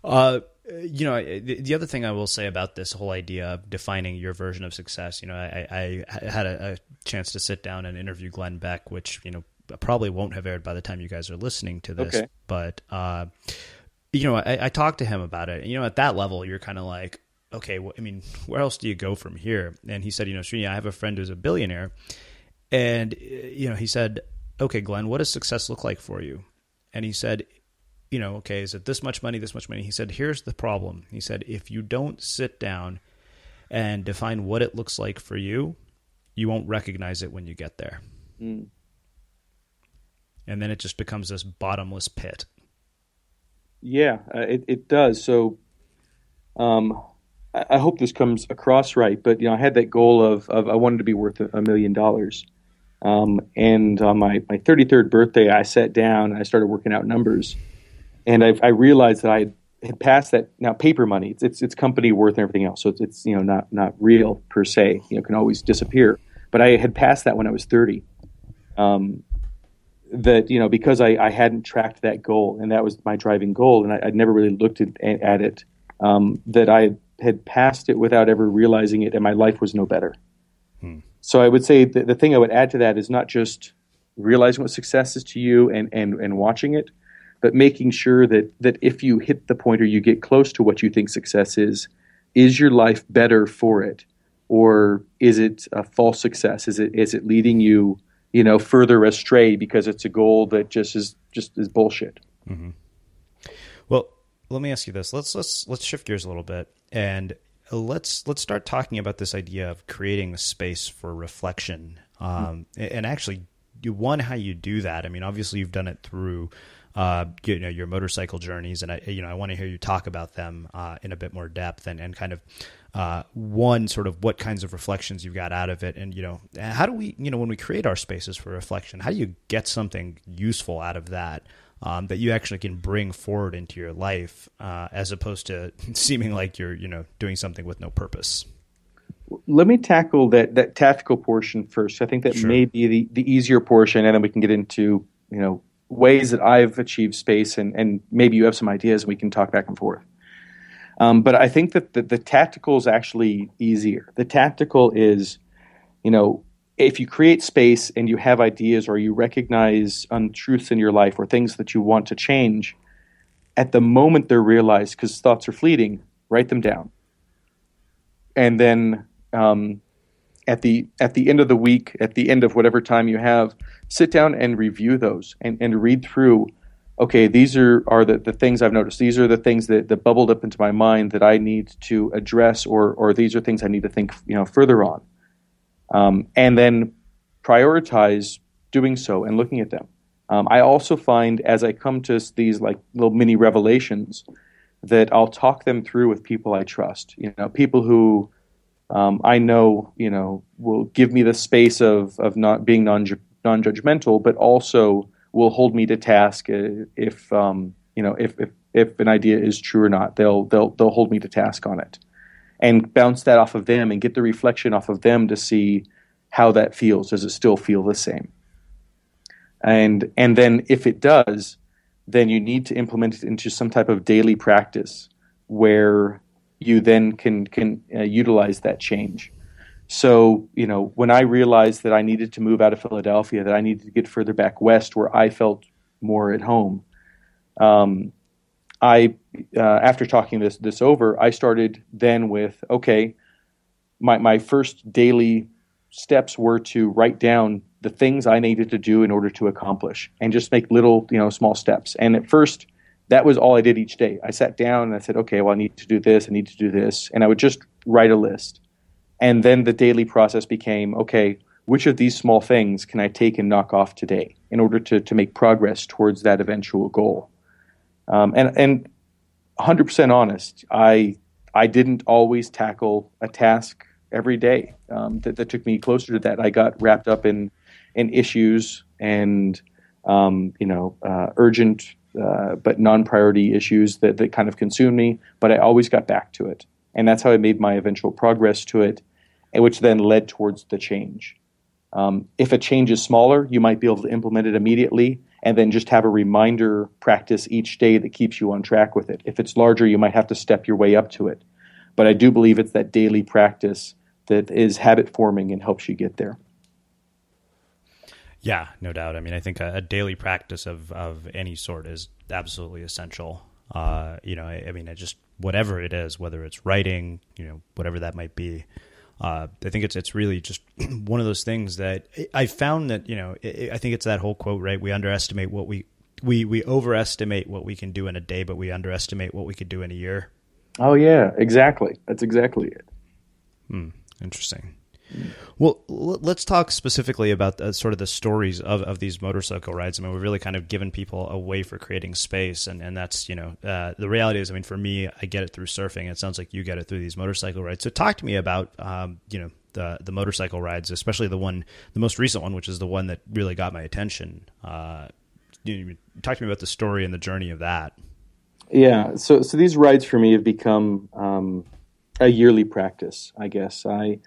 uh, you know, the, the, other thing I will say about this whole idea of defining your version of success, you know, I, I had a, a, chance to sit down and interview Glenn Beck, which you know probably won't have aired by the time you guys are listening to this. Okay. But uh, you know, I, I, talked to him about it. You know, at that level, you're kind of like, okay, well, I mean, where else do you go from here? And he said, you know, Srini, I have a friend who's a billionaire, and you know, he said, okay, Glenn, what does success look like for you? And he said, you know, okay, is it this much money, this much money? He said, here's the problem. He said, if you don't sit down and define what it looks like for you, you won't recognize it when you get there. Mm. And then it just becomes this bottomless pit. Yeah, uh, it, it does. So um, I, I, hope this comes across right, but, you know, I had that goal of, of I wanted to be worth a, million dollars. Um, and on my, my 33rd birthday, I sat down and I started working out numbers and I, I realized that I had passed that now paper money. It's, it's, it's company worth and everything else, so it's, it's you know not not real per se. You know, can always disappear. But I had passed that when I was thirty. Um, that you know because I, I hadn't tracked that goal and that was my driving goal and I, would never really looked at, at it um, that I had passed it without ever realizing it and my life was no better. Hmm. So I would say the, the thing I would add to that is not just realizing what success is to you and, and, and watching it, but making sure that that if you hit the point or you get close to what you think success is, is your life better for it, or is it a false success? Is it is it leading you you know further astray because it's a goal that just is just is bullshit? Mm-hmm. Well, let me ask you this. Let's let's let's shift gears a little bit and let's let's start talking about this idea of creating a space for reflection um, mm-hmm. and actually one how you do that i mean obviously you've done it through uh, you know your motorcycle journeys, and I you know I want to hear you talk about them uh, in a bit more depth and and kind of uh, one sort of what kinds of reflections you've got out of it, and you know how do we you know when we create our spaces for reflection, how do you get something useful out of that? Um, that you actually can bring forward into your life, uh, as opposed to seeming like you're, you know, doing something with no purpose. Let me tackle that that tactical portion first. I think that sure. may be the, the easier portion, and then we can get into you know ways that I've achieved space, and, and maybe you have some ideas and we can talk back and forth. Um, but I think that the, the tactical is actually easier. The tactical is, you know, if you create space and you have ideas or you recognize untruths in your life or things that you want to change, at the moment they're realized, because thoughts are fleeting, write them down. And then um, at the at the end of the week, at the end of whatever time you have, sit down and review those and, and read through. Okay, these are, are the, the things I've noticed. These are the things that, that bubbled up into my mind that I need to address, or or these are things I need to think you know further on, um, and then prioritize doing so and looking at them. Um, I also find as I come to these like little mini revelations that I'll talk them through with people I trust. You know, people who um, I know, you know, will give me the space of of not being non non judgmental, but also will hold me to task if um, you know if, if if an idea is true or not. They'll they'll they'll hold me to task on it, and bounce that off of them and get the reflection off of them to see how that feels. Does it still feel the same? And and then if it does, then you need to implement it into some type of daily practice where you then can can uh, utilize that change. So, you know, when I realized that I needed to move out of Philadelphia, that I needed to get further back west where I felt more at home, um, I, uh, after talking this this over, I started then with okay, my my first daily steps were to write down the things I needed to do in order to accomplish, and just make little you know small steps. And at first, that was all I did each day. I sat down and I said, okay, well, I need to do this, I need to do this. And I would just write a list. And then the daily process became, okay, which of these small things can I take and knock off today in order to, to make progress towards that eventual goal? Um, and, and 100% honest, I, I didn't always tackle a task every day um, that, that took me closer to that. I got wrapped up in, in issues and, um, you know, uh, urgent uh, but non-priority issues that, that kind of consumed me. But I always got back to it, and that's how I made my eventual progress to it, which then led towards the change. Um, if a change is smaller, you might be able to implement it immediately and then just have a reminder practice each day that keeps you on track with it. If it's larger, you might have to step your way up to it. But I do believe it's that daily practice that is habit forming and helps you get there. Yeah, no doubt. I mean, I think a, a daily practice of, of any sort is absolutely essential. Uh, you know, I, I mean, it just whatever it is, whether it's writing, you know, whatever that might be. Uh, I think it's it's really just one of those things that I found that you know I think it's that whole quote right. We underestimate what we we we overestimate what we can do in a day, but we underestimate what we could do in a year. Oh yeah, exactly. That's exactly it. Hmm. Interesting. Well, let's talk specifically about the, sort of the stories of, of these motorcycle rides. I mean, we've really kind of given people a way for creating space, and, and that's you know uh, the reality is. I mean, for me, I get it through surfing. It sounds like you get it through these motorcycle rides. So, talk to me about um, you know the the motorcycle rides, especially the one, the most recent one, which is the one that really got my attention. Uh, talk to me about the story and the journey of that. Yeah, so so these rides for me have become um, a yearly practice. I guess I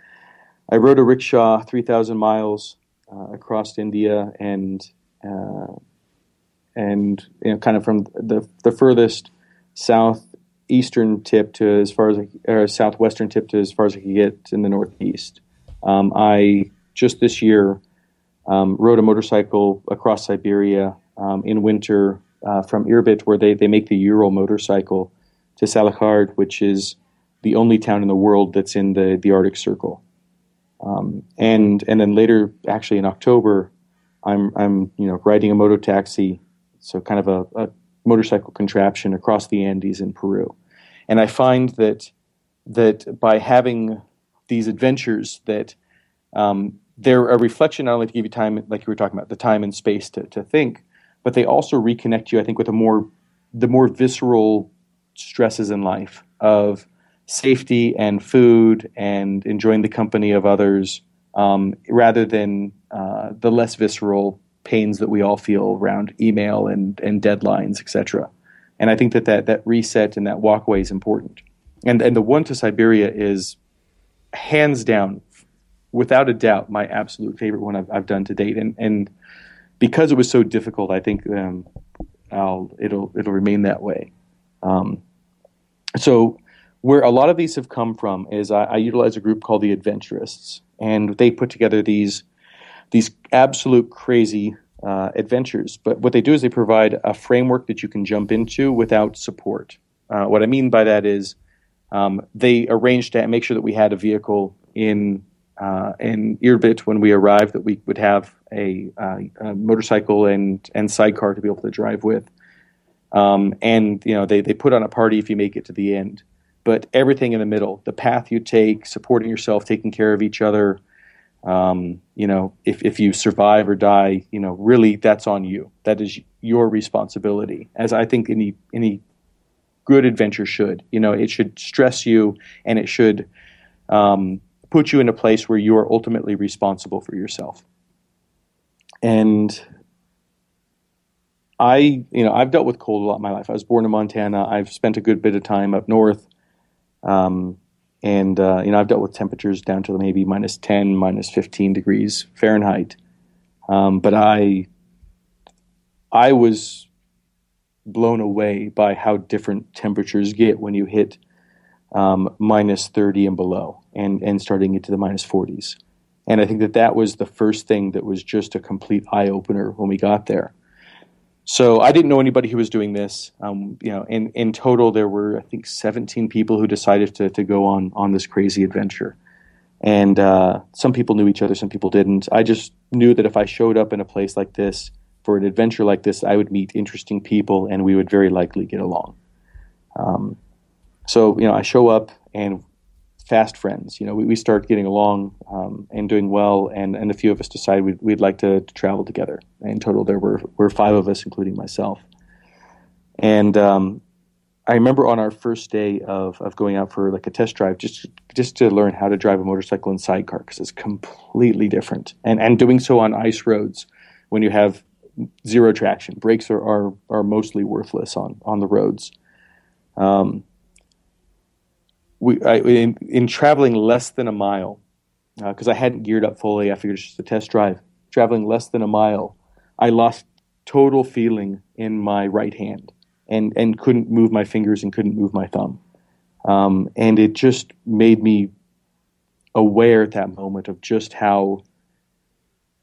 I rode a rickshaw 3,000 miles uh, across India and uh, and you know, kind of from the the furthest southeastern tip to as far as or southwestern tip to as far as I could get in the northeast. Um, I just this year um, rode a motorcycle across Siberia um, in winter uh, from Irbit, where they, they make the Ural motorcycle, to Salekhard, which is the only town in the world that's in the, the Arctic Circle. Um, and and then later, actually in October, I'm I'm you know riding a moto taxi, so kind of a, a motorcycle contraption across the Andes in Peru, and I find that that by having these adventures that um, they're a reflection not only to give you time, like you were talking about, the time and space to, to think, but they also reconnect you, I think, with a more the more visceral stresses in life of safety and food and enjoying the company of others um, rather than uh, the less visceral pains that we all feel around email and, and deadlines, etc. And I think that, that that reset and that walkway is important. And and the one to Siberia is hands down, without a doubt, my absolute favorite one I've, I've done to date. And and because it was so difficult, I think um, I'll it'll it'll remain that way. Um, so where a lot of these have come from is I, I utilize a group called the Adventurists, and they put together these these absolute crazy uh, adventures. But what they do is they provide a framework that you can jump into without support. Uh, what I mean by that is um, they arranged to make sure that we had a vehicle in uh, in Irbit when we arrived that we would have a, uh, a, motorcycle and and sidecar to be able to drive with. Um, and you know they they put on a party if you make it to the end but everything in the middle, the path you take, supporting yourself, taking care of each other. Um, you know, if, if you survive or die, you know, really that's on you. That is your responsibility, as I think any any good adventure should. You know, it should stress you and it should um, put you in a place where you are ultimately responsible for yourself. And I, you know, I've dealt with cold a lot in my life. I was born in Montana. I've spent a good bit of time up north. Um, and uh, you know, I've dealt with temperatures down to maybe minus 10, minus 15 degrees Fahrenheit. Um, but I, I was blown away by how different temperatures get when you hit um, minus 30 and below, and and starting into the minus 40s. And I think that that was the first thing that was just a complete eye opener when we got there. So I didn't know anybody who was doing this. Um, you know, in, in total, there were I think 17 people who decided to to go on on this crazy adventure, and uh, some people knew each other, some people didn't. I just knew that if I showed up in a place like this for an adventure like this, I would meet interesting people, and we would very likely get along. Um, so you know, I show up, and fast friends. You know, we, we start getting along um, and doing well, and, and a few of us decide we'd, we'd like to, to, travel together. In total, there were, were five of us, including myself. And um, I remember on our first day of, of going out for like a test drive, just just to learn how to drive a motorcycle in sidecar because it's completely different, and and doing so on ice roads when you have zero traction, brakes are are, are mostly worthless on on the roads. Um, we, I, in, in traveling less than a mile, because uh, I hadn't geared up fully. I figured it's just a test drive. Traveling less than a mile, I lost total feeling in my right hand and and couldn't move my fingers and couldn't move my thumb. Um, and it just made me aware at that moment of just how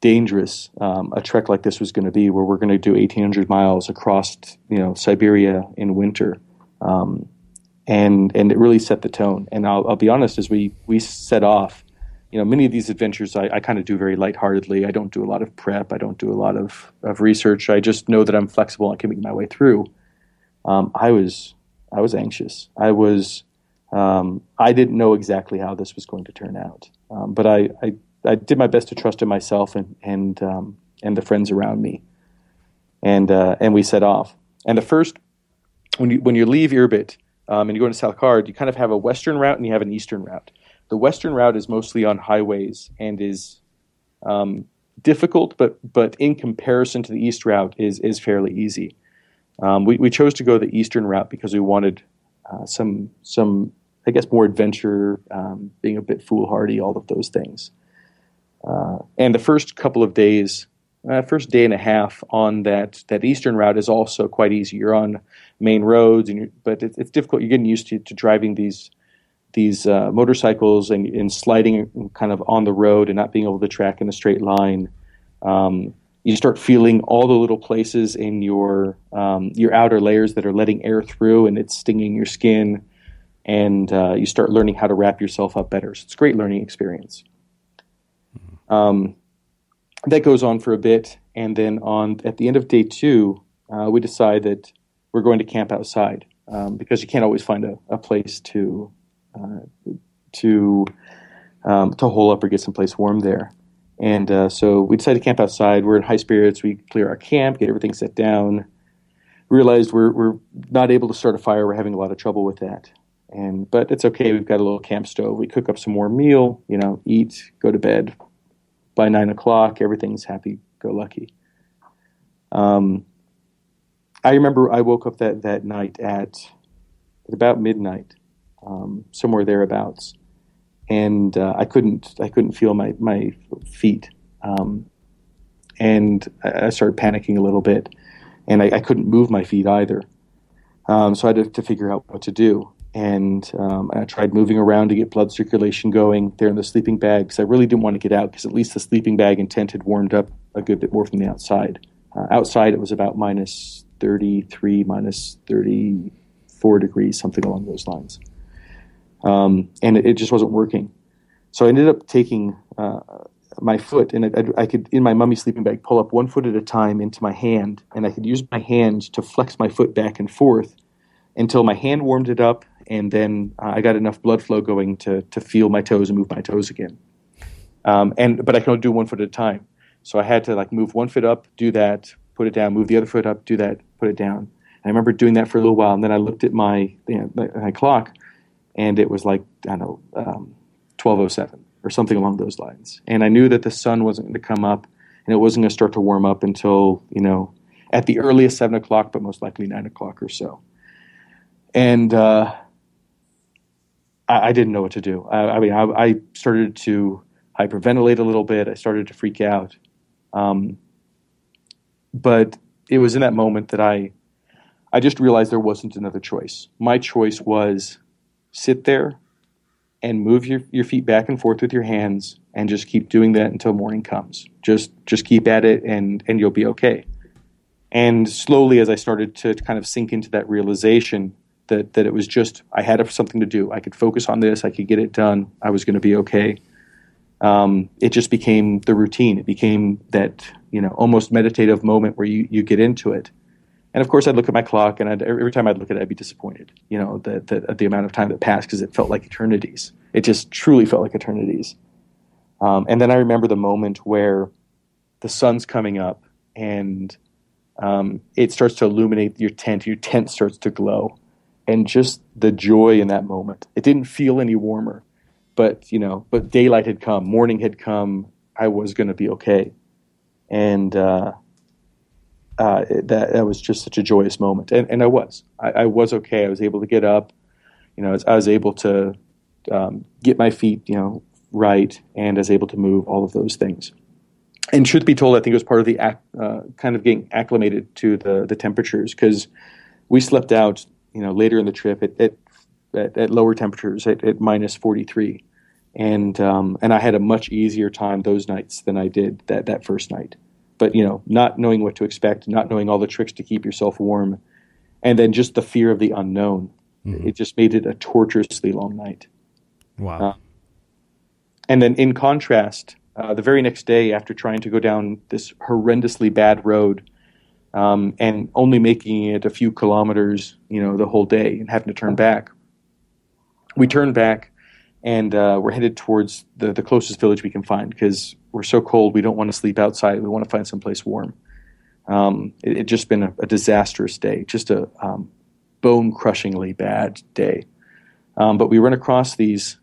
dangerous um, a trek like this was going to be, where we're going to do 1,800 miles across, you know, Siberia in winter, um, and and it really set the tone. And I'll, I'll, be honest, as we we set off, you know, many of these adventures I, I kind of do very lightheartedly. I don't do a lot of prep. I don't do a lot of of research. I just know that I'm flexible and can make my way through. Um, I was I was anxious. I was um, I didn't know exactly how this was going to turn out, um, but I, I, I did my best to trust in myself and and um, and the friends around me, and uh, and we set off. And the first when you when you leave Irbit um, and you go into Salekhard, you kind of have a western route and you have an eastern route. The western route is mostly on highways and is um, difficult, but but in comparison to the east route is is fairly easy. Um, we, we chose to go the eastern route because we wanted uh, some some I guess more adventure, um, being a bit foolhardy, all of those things. Uh, and the first couple of days, uh, first day and a half on that that eastern route is also quite easy. You're on main roads, and but it's, it's, difficult. You're getting used to, to driving these these uh, motorcycles and, and, sliding kind of on the road and not being able to track in a straight line. Um, you start feeling all the little places in your um, your outer layers that are letting air through, and it's stinging your skin and uh, you start learning how to wrap yourself up better. So it's a great learning experience. Um, that goes on for a bit, and then on at the end of day two, uh, we decide that we're going to camp outside um, because you can't always find a, a place to uh, to um, to hole up or get someplace warm there. And uh, so we decided to camp outside. We're in high spirits. We clear our camp, get everything set down. Realized we're we're not able to start a fire. We're having a lot of trouble with that. And but it's okay. We've got a little camp stove. We cook up some more meal. You know, eat, go to bed. By nine o'clock, everything's happy go lucky. Um, I remember I woke up that that night at, at about midnight, um, somewhere thereabouts, and uh, I couldn't I couldn't feel my my feet, um, and I, I, started panicking a little bit, and I, I couldn't move my feet either. Um, so I had to, to, figure out what to do and um, I tried moving around to get blood circulation going there in the sleeping bag because I really didn't want to get out because at least the sleeping bag and tent had warmed up a good bit more from the outside. Uh, outside, it was about minus 33, minus 34 degrees, something along those lines. Um, and it, it, just wasn't working. So I ended up taking uh, my foot, and I, I, could, in my mummy sleeping bag, pull up one foot at a time into my hand, and I could use my hand to flex my foot back and forth until my hand warmed it up and then uh, I got enough blood flow going to to feel my toes and move my toes again. Um, and but I can only do one foot at a time, so I had to like move one foot up, do that, put it down, move the other foot up, do that, put it down. And I remember doing that for a little while, and then I looked at my you know, my, my, clock, and it was like I don't know, um, twelve oh seven or something along those lines. And I knew that the sun wasn't going to come up, and it wasn't going to start to warm up until you know at the earliest seven o'clock, but most likely nine o'clock or so. And uh, I, I didn't know what to do. I, I mean, I, I, started to hyperventilate a little bit. I started to freak out. Um, but it was in that moment that I, I just realized there wasn't another choice. My choice was sit there and move your, your feet back and forth with your hands and just keep doing that until morning comes. Just just keep at it and and you'll be okay. And slowly as I started to kind of sink into that realization, that that it was just I had something to do. I could focus on this. I could get it done. I was going to be okay. Um, it just became the routine. It became that you know almost meditative moment where you you get into it. And of course, I'd look at my clock, and I'd, every time I'd look at it, I'd be disappointed. You know, that the, the amount of time that passed because it felt like eternities. It just truly felt like eternities. Um, and then I remember the moment where the sun's coming up and um, it starts to illuminate your tent. Your tent starts to glow, and just the joy in that moment. It didn't feel any warmer, but you know, but daylight had come, morning had come. I was going to be okay, and uh, uh, that that was just such a joyous moment, and, and I was. I, I, was okay. I was able to get up. You know, I was, I was able to um, get my feet, you know, right, and I was able to move all of those things. And truth be told, I think it was part of the uh, kind of getting acclimated to the the temperatures because we slept out, you know, later in the trip at at, at, at lower temperatures at, at minus forty three, and um, and I had a much easier time those nights than I did that that first night. But you know, not knowing what to expect, not knowing all the tricks to keep yourself warm, and then just the fear of the unknown, mm-hmm. it just made it a torturously long night. Wow. Uh, and then in contrast, uh, the very next day, after trying to go down this horrendously bad road um, and only making it a few kilometers, you know, the whole day and having to turn back, we turned back and uh, we're headed towards the, the closest village we can find because we're so cold we don't want to sleep outside. We want to find someplace warm. Um, it, it just been a, a, disastrous day, just a um, bone crushingly bad day. Um, but we run across these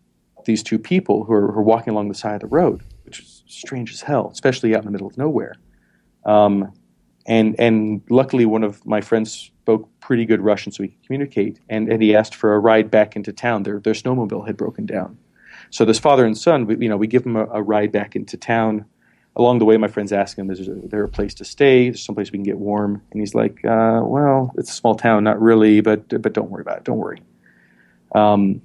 these two people who are, who are, walking along the side of the road, which is strange as hell, especially out in the middle of nowhere. Um, and and luckily, one of my friends spoke pretty good Russian, so we could communicate. And, and he asked for a ride back into town. Their their snowmobile had broken down, so this father and son, we, you know, we give them a, a, ride back into town. Along the way, my friend's asking him, "Is there a place to stay? Is someplace we can get warm?" And he's like, uh, "Well, it's a small town, not really, but but don't worry about it. Don't worry." Um,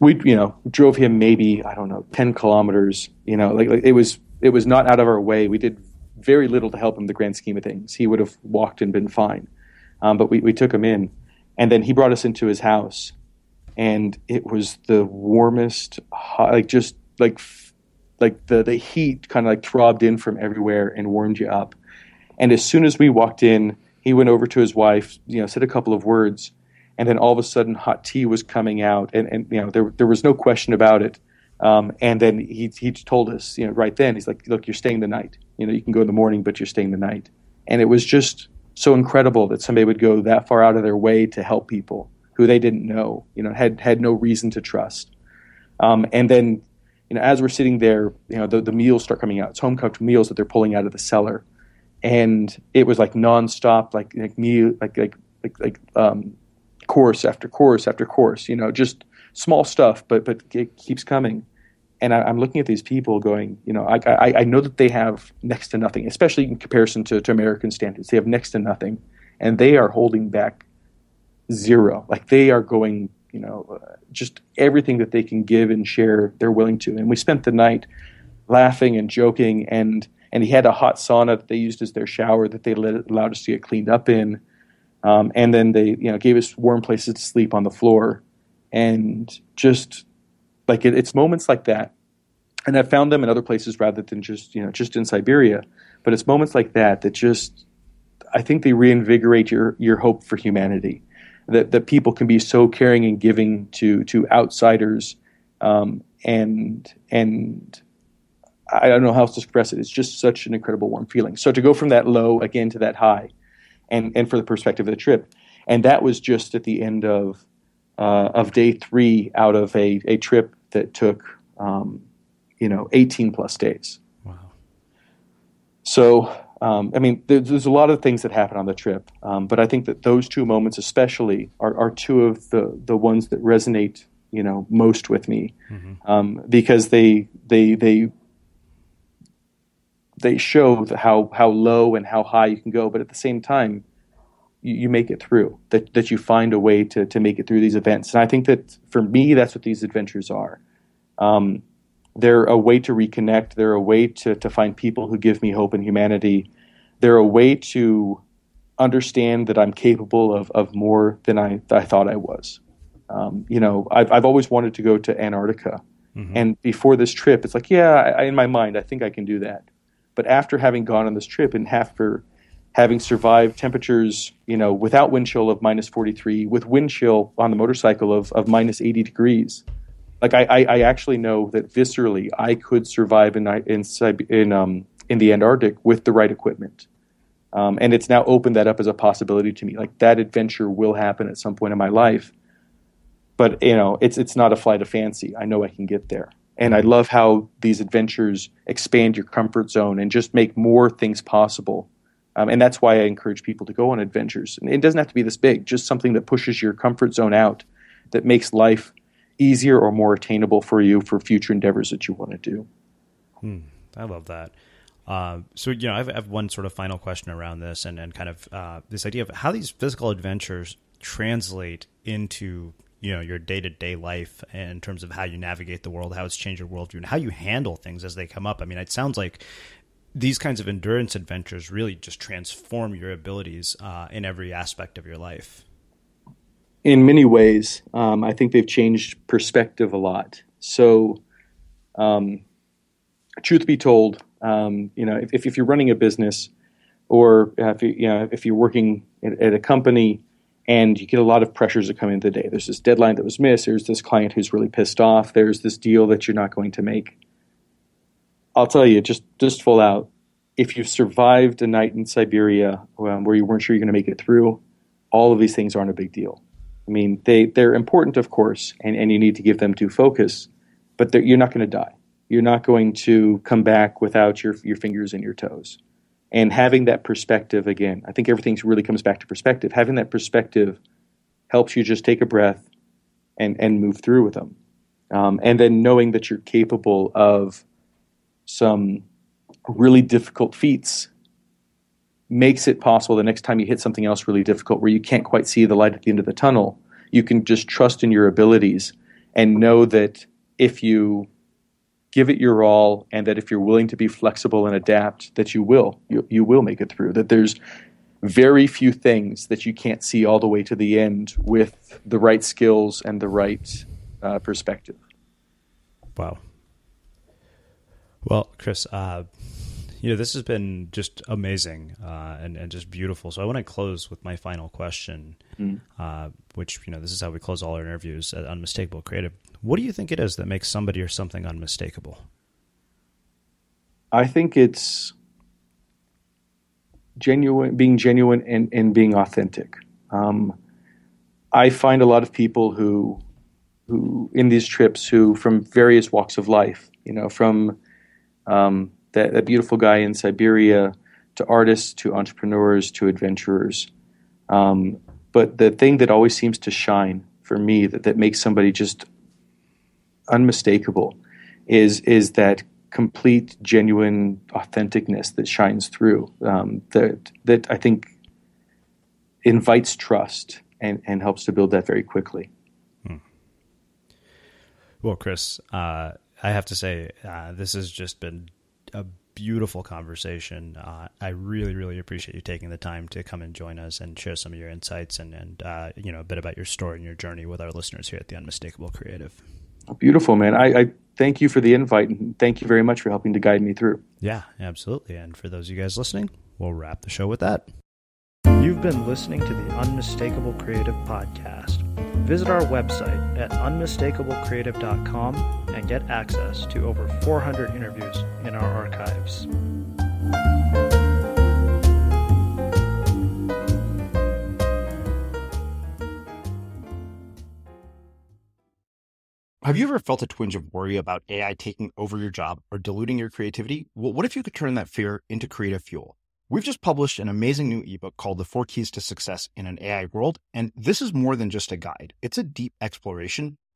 we you know drove him maybe I don't know ten kilometers. You know, like, like it was it was not out of our way. We did very little to help him the grand scheme of things. He would have walked and been fine, um, but we we took him in, and then he brought us into his house, and it was the warmest, hot, like just like like the the heat kind of like throbbed in from everywhere and warmed you up. And as soon as we walked in, he went over to his wife, you know, said a couple of words, and then all of a sudden hot tea was coming out and, and you know there, there was no question about it um, and then he, he told us you know right then he's like look you're staying the night. You know you can go in the morning but you're staying the night. And it was just so incredible that somebody would go that far out of their way to help people who they didn't know you know had had no reason to trust. Um, and then you know as we're sitting there you know the, the meals start coming out. It's home cooked meals that they're pulling out of the cellar. And it was like nonstop like like meal like like like like um, course after course after course, you know, just small stuff, but but it keeps coming. And I, am looking at these people going, you know, I, I, I know that they have next to nothing, especially in comparison to, to American standards. They have next to nothing, and they are holding back zero. Like they are going, you know, uh, just everything that they can give and share, they're willing to. And we spent the night laughing and joking, and and he had a hot sauna that they used as their shower that they let, allowed us to get cleaned up in. Um, and then they, you know, gave us warm places to sleep on the floor, and just like it, it's moments like that. And I've found them in other places rather than just, you know, just in Siberia. But it's moments like that that just, I think they reinvigorate your your hope for humanity. That that people can be so caring and giving to to outsiders, um, and and I don't know how else to express it. It's just such an incredible warm feeling. So to go from that low again to that high and, and for the perspective of the trip. And that was just at the end of, uh, of day three out of a, a trip that took, um, you know, 18 plus days. Wow. So, um, I mean, there's, there's, a lot of things that happen on the trip, um, but I think that those two moments, especially, are, are two of the, the ones that resonate, you know, most with me, mm-hmm. Um, because they they they they show how how low and how high you can go, but at the same time, you, make it through. That that you find a way to to make it through these events. And I think that for me, that's what these adventures are. Um, they're a way to reconnect. They're a way to to find people who give me hope and humanity. They're a way to understand that I'm capable of of more than I I thought I was. Um, you know, I've I've always wanted to go to Antarctica. Mm-hmm. And before this trip, it's like, yeah, I, in my mind, I think I can do that. But after having gone on this trip and after having survived temperatures, you know, without wind chill of minus 43, with wind chill on the motorcycle of, of minus 80 degrees, like I, I, I actually know that viscerally I could survive in in in, um, in the Antarctic with the right equipment. Um, and it's now opened that up as a possibility to me. Like that adventure will happen at some point in my life, but you know, it's it's not a flight of fancy. I know I can get there. And I love how these adventures expand your comfort zone and just make more things possible. Um, and that's why I encourage people to go on adventures. And it doesn't have to be this big, just something that pushes your comfort zone out, that makes life, easier or more attainable for you for future endeavors that you want to do. Hmm, I love that. Uh, so you know, I have, I have, one sort of final question around this, and, and kind of uh, this idea of how these physical adventures translate into you know your day to day life in terms of how you navigate the world, how it's changed your worldview, and how you handle things as they come up. I mean, it sounds like these kinds of endurance adventures really just transform your abilities uh, in every aspect of your life. In many ways, um, I think they've changed perspective a lot. So, um, truth be told, um, you know, if, if you're running a business, or if you, you know if you're working at, at, a company and you get a lot of pressures that come into the day. There's this deadline that was missed. There's this client who's really pissed off. There's this deal that you're not going to make. I'll tell you, just just full out, if you've survived a night in Siberia um, where you weren't sure you're going to make it through, all of these things aren't a big deal. I mean, they they're important, of course, and, and you need to give them due focus, but you're not going to die you're not going to come back without your your fingers and your toes. And having that perspective again, I think everything really comes back to perspective. Having that perspective helps you just take a breath and and move through with them. Um, and then knowing that you're capable of some really difficult feats makes it possible the next time you hit something else really difficult where you can't quite see the light at the end of the tunnel, you can just trust in your abilities and know that if you give it your all, and that if you're willing to be flexible and adapt, that you will. You, you will make it through. That there's very few things that you can't see all the way to the end with the right skills and the right uh, perspective. Wow. Well, Chris, uh, you know, this has been just amazing uh, and, and just beautiful. So I want to close with my final question, mm. uh, which, you know, this is how we close all our interviews at Unmistakable Creative. What do you think it is that makes somebody or something unmistakable? I think it's genuine, being genuine and, and being authentic. Um, I find a lot of people who, who in these trips, who from various walks of life, you know, from um, that, that, beautiful guy in Siberia to artists to entrepreneurs to adventurers. Um, but the thing that always seems to shine for me that, that makes somebody just unmistakable is is that complete, genuine authenticness that shines through. Um, that that I think invites trust and, and helps to build that very quickly. Hmm. Well, Chris, uh, I have to say uh, this has just been a beautiful conversation. Uh, I really, really appreciate you taking the time to come and join us and share some of your insights and, and uh, you know a bit about your story and your journey with our listeners here at the Unmistakable Creative. Beautiful, man. I, I, thank you for the invite and thank you very much for helping to guide me through. Yeah, absolutely. And for those of you guys listening, we'll wrap the show with that. You've been listening to the Unmistakable Creative Podcast. Visit our website at unmistakablecreative.com and get access to over 400 interviews in our archives. Have you ever felt a twinge of worry about AI taking over your job or diluting your creativity? Well, what if you could turn that fear into creative fuel? We've just published an amazing new ebook called The Four Keys to Success in an AI World. And this is more than just a guide, it's a deep exploration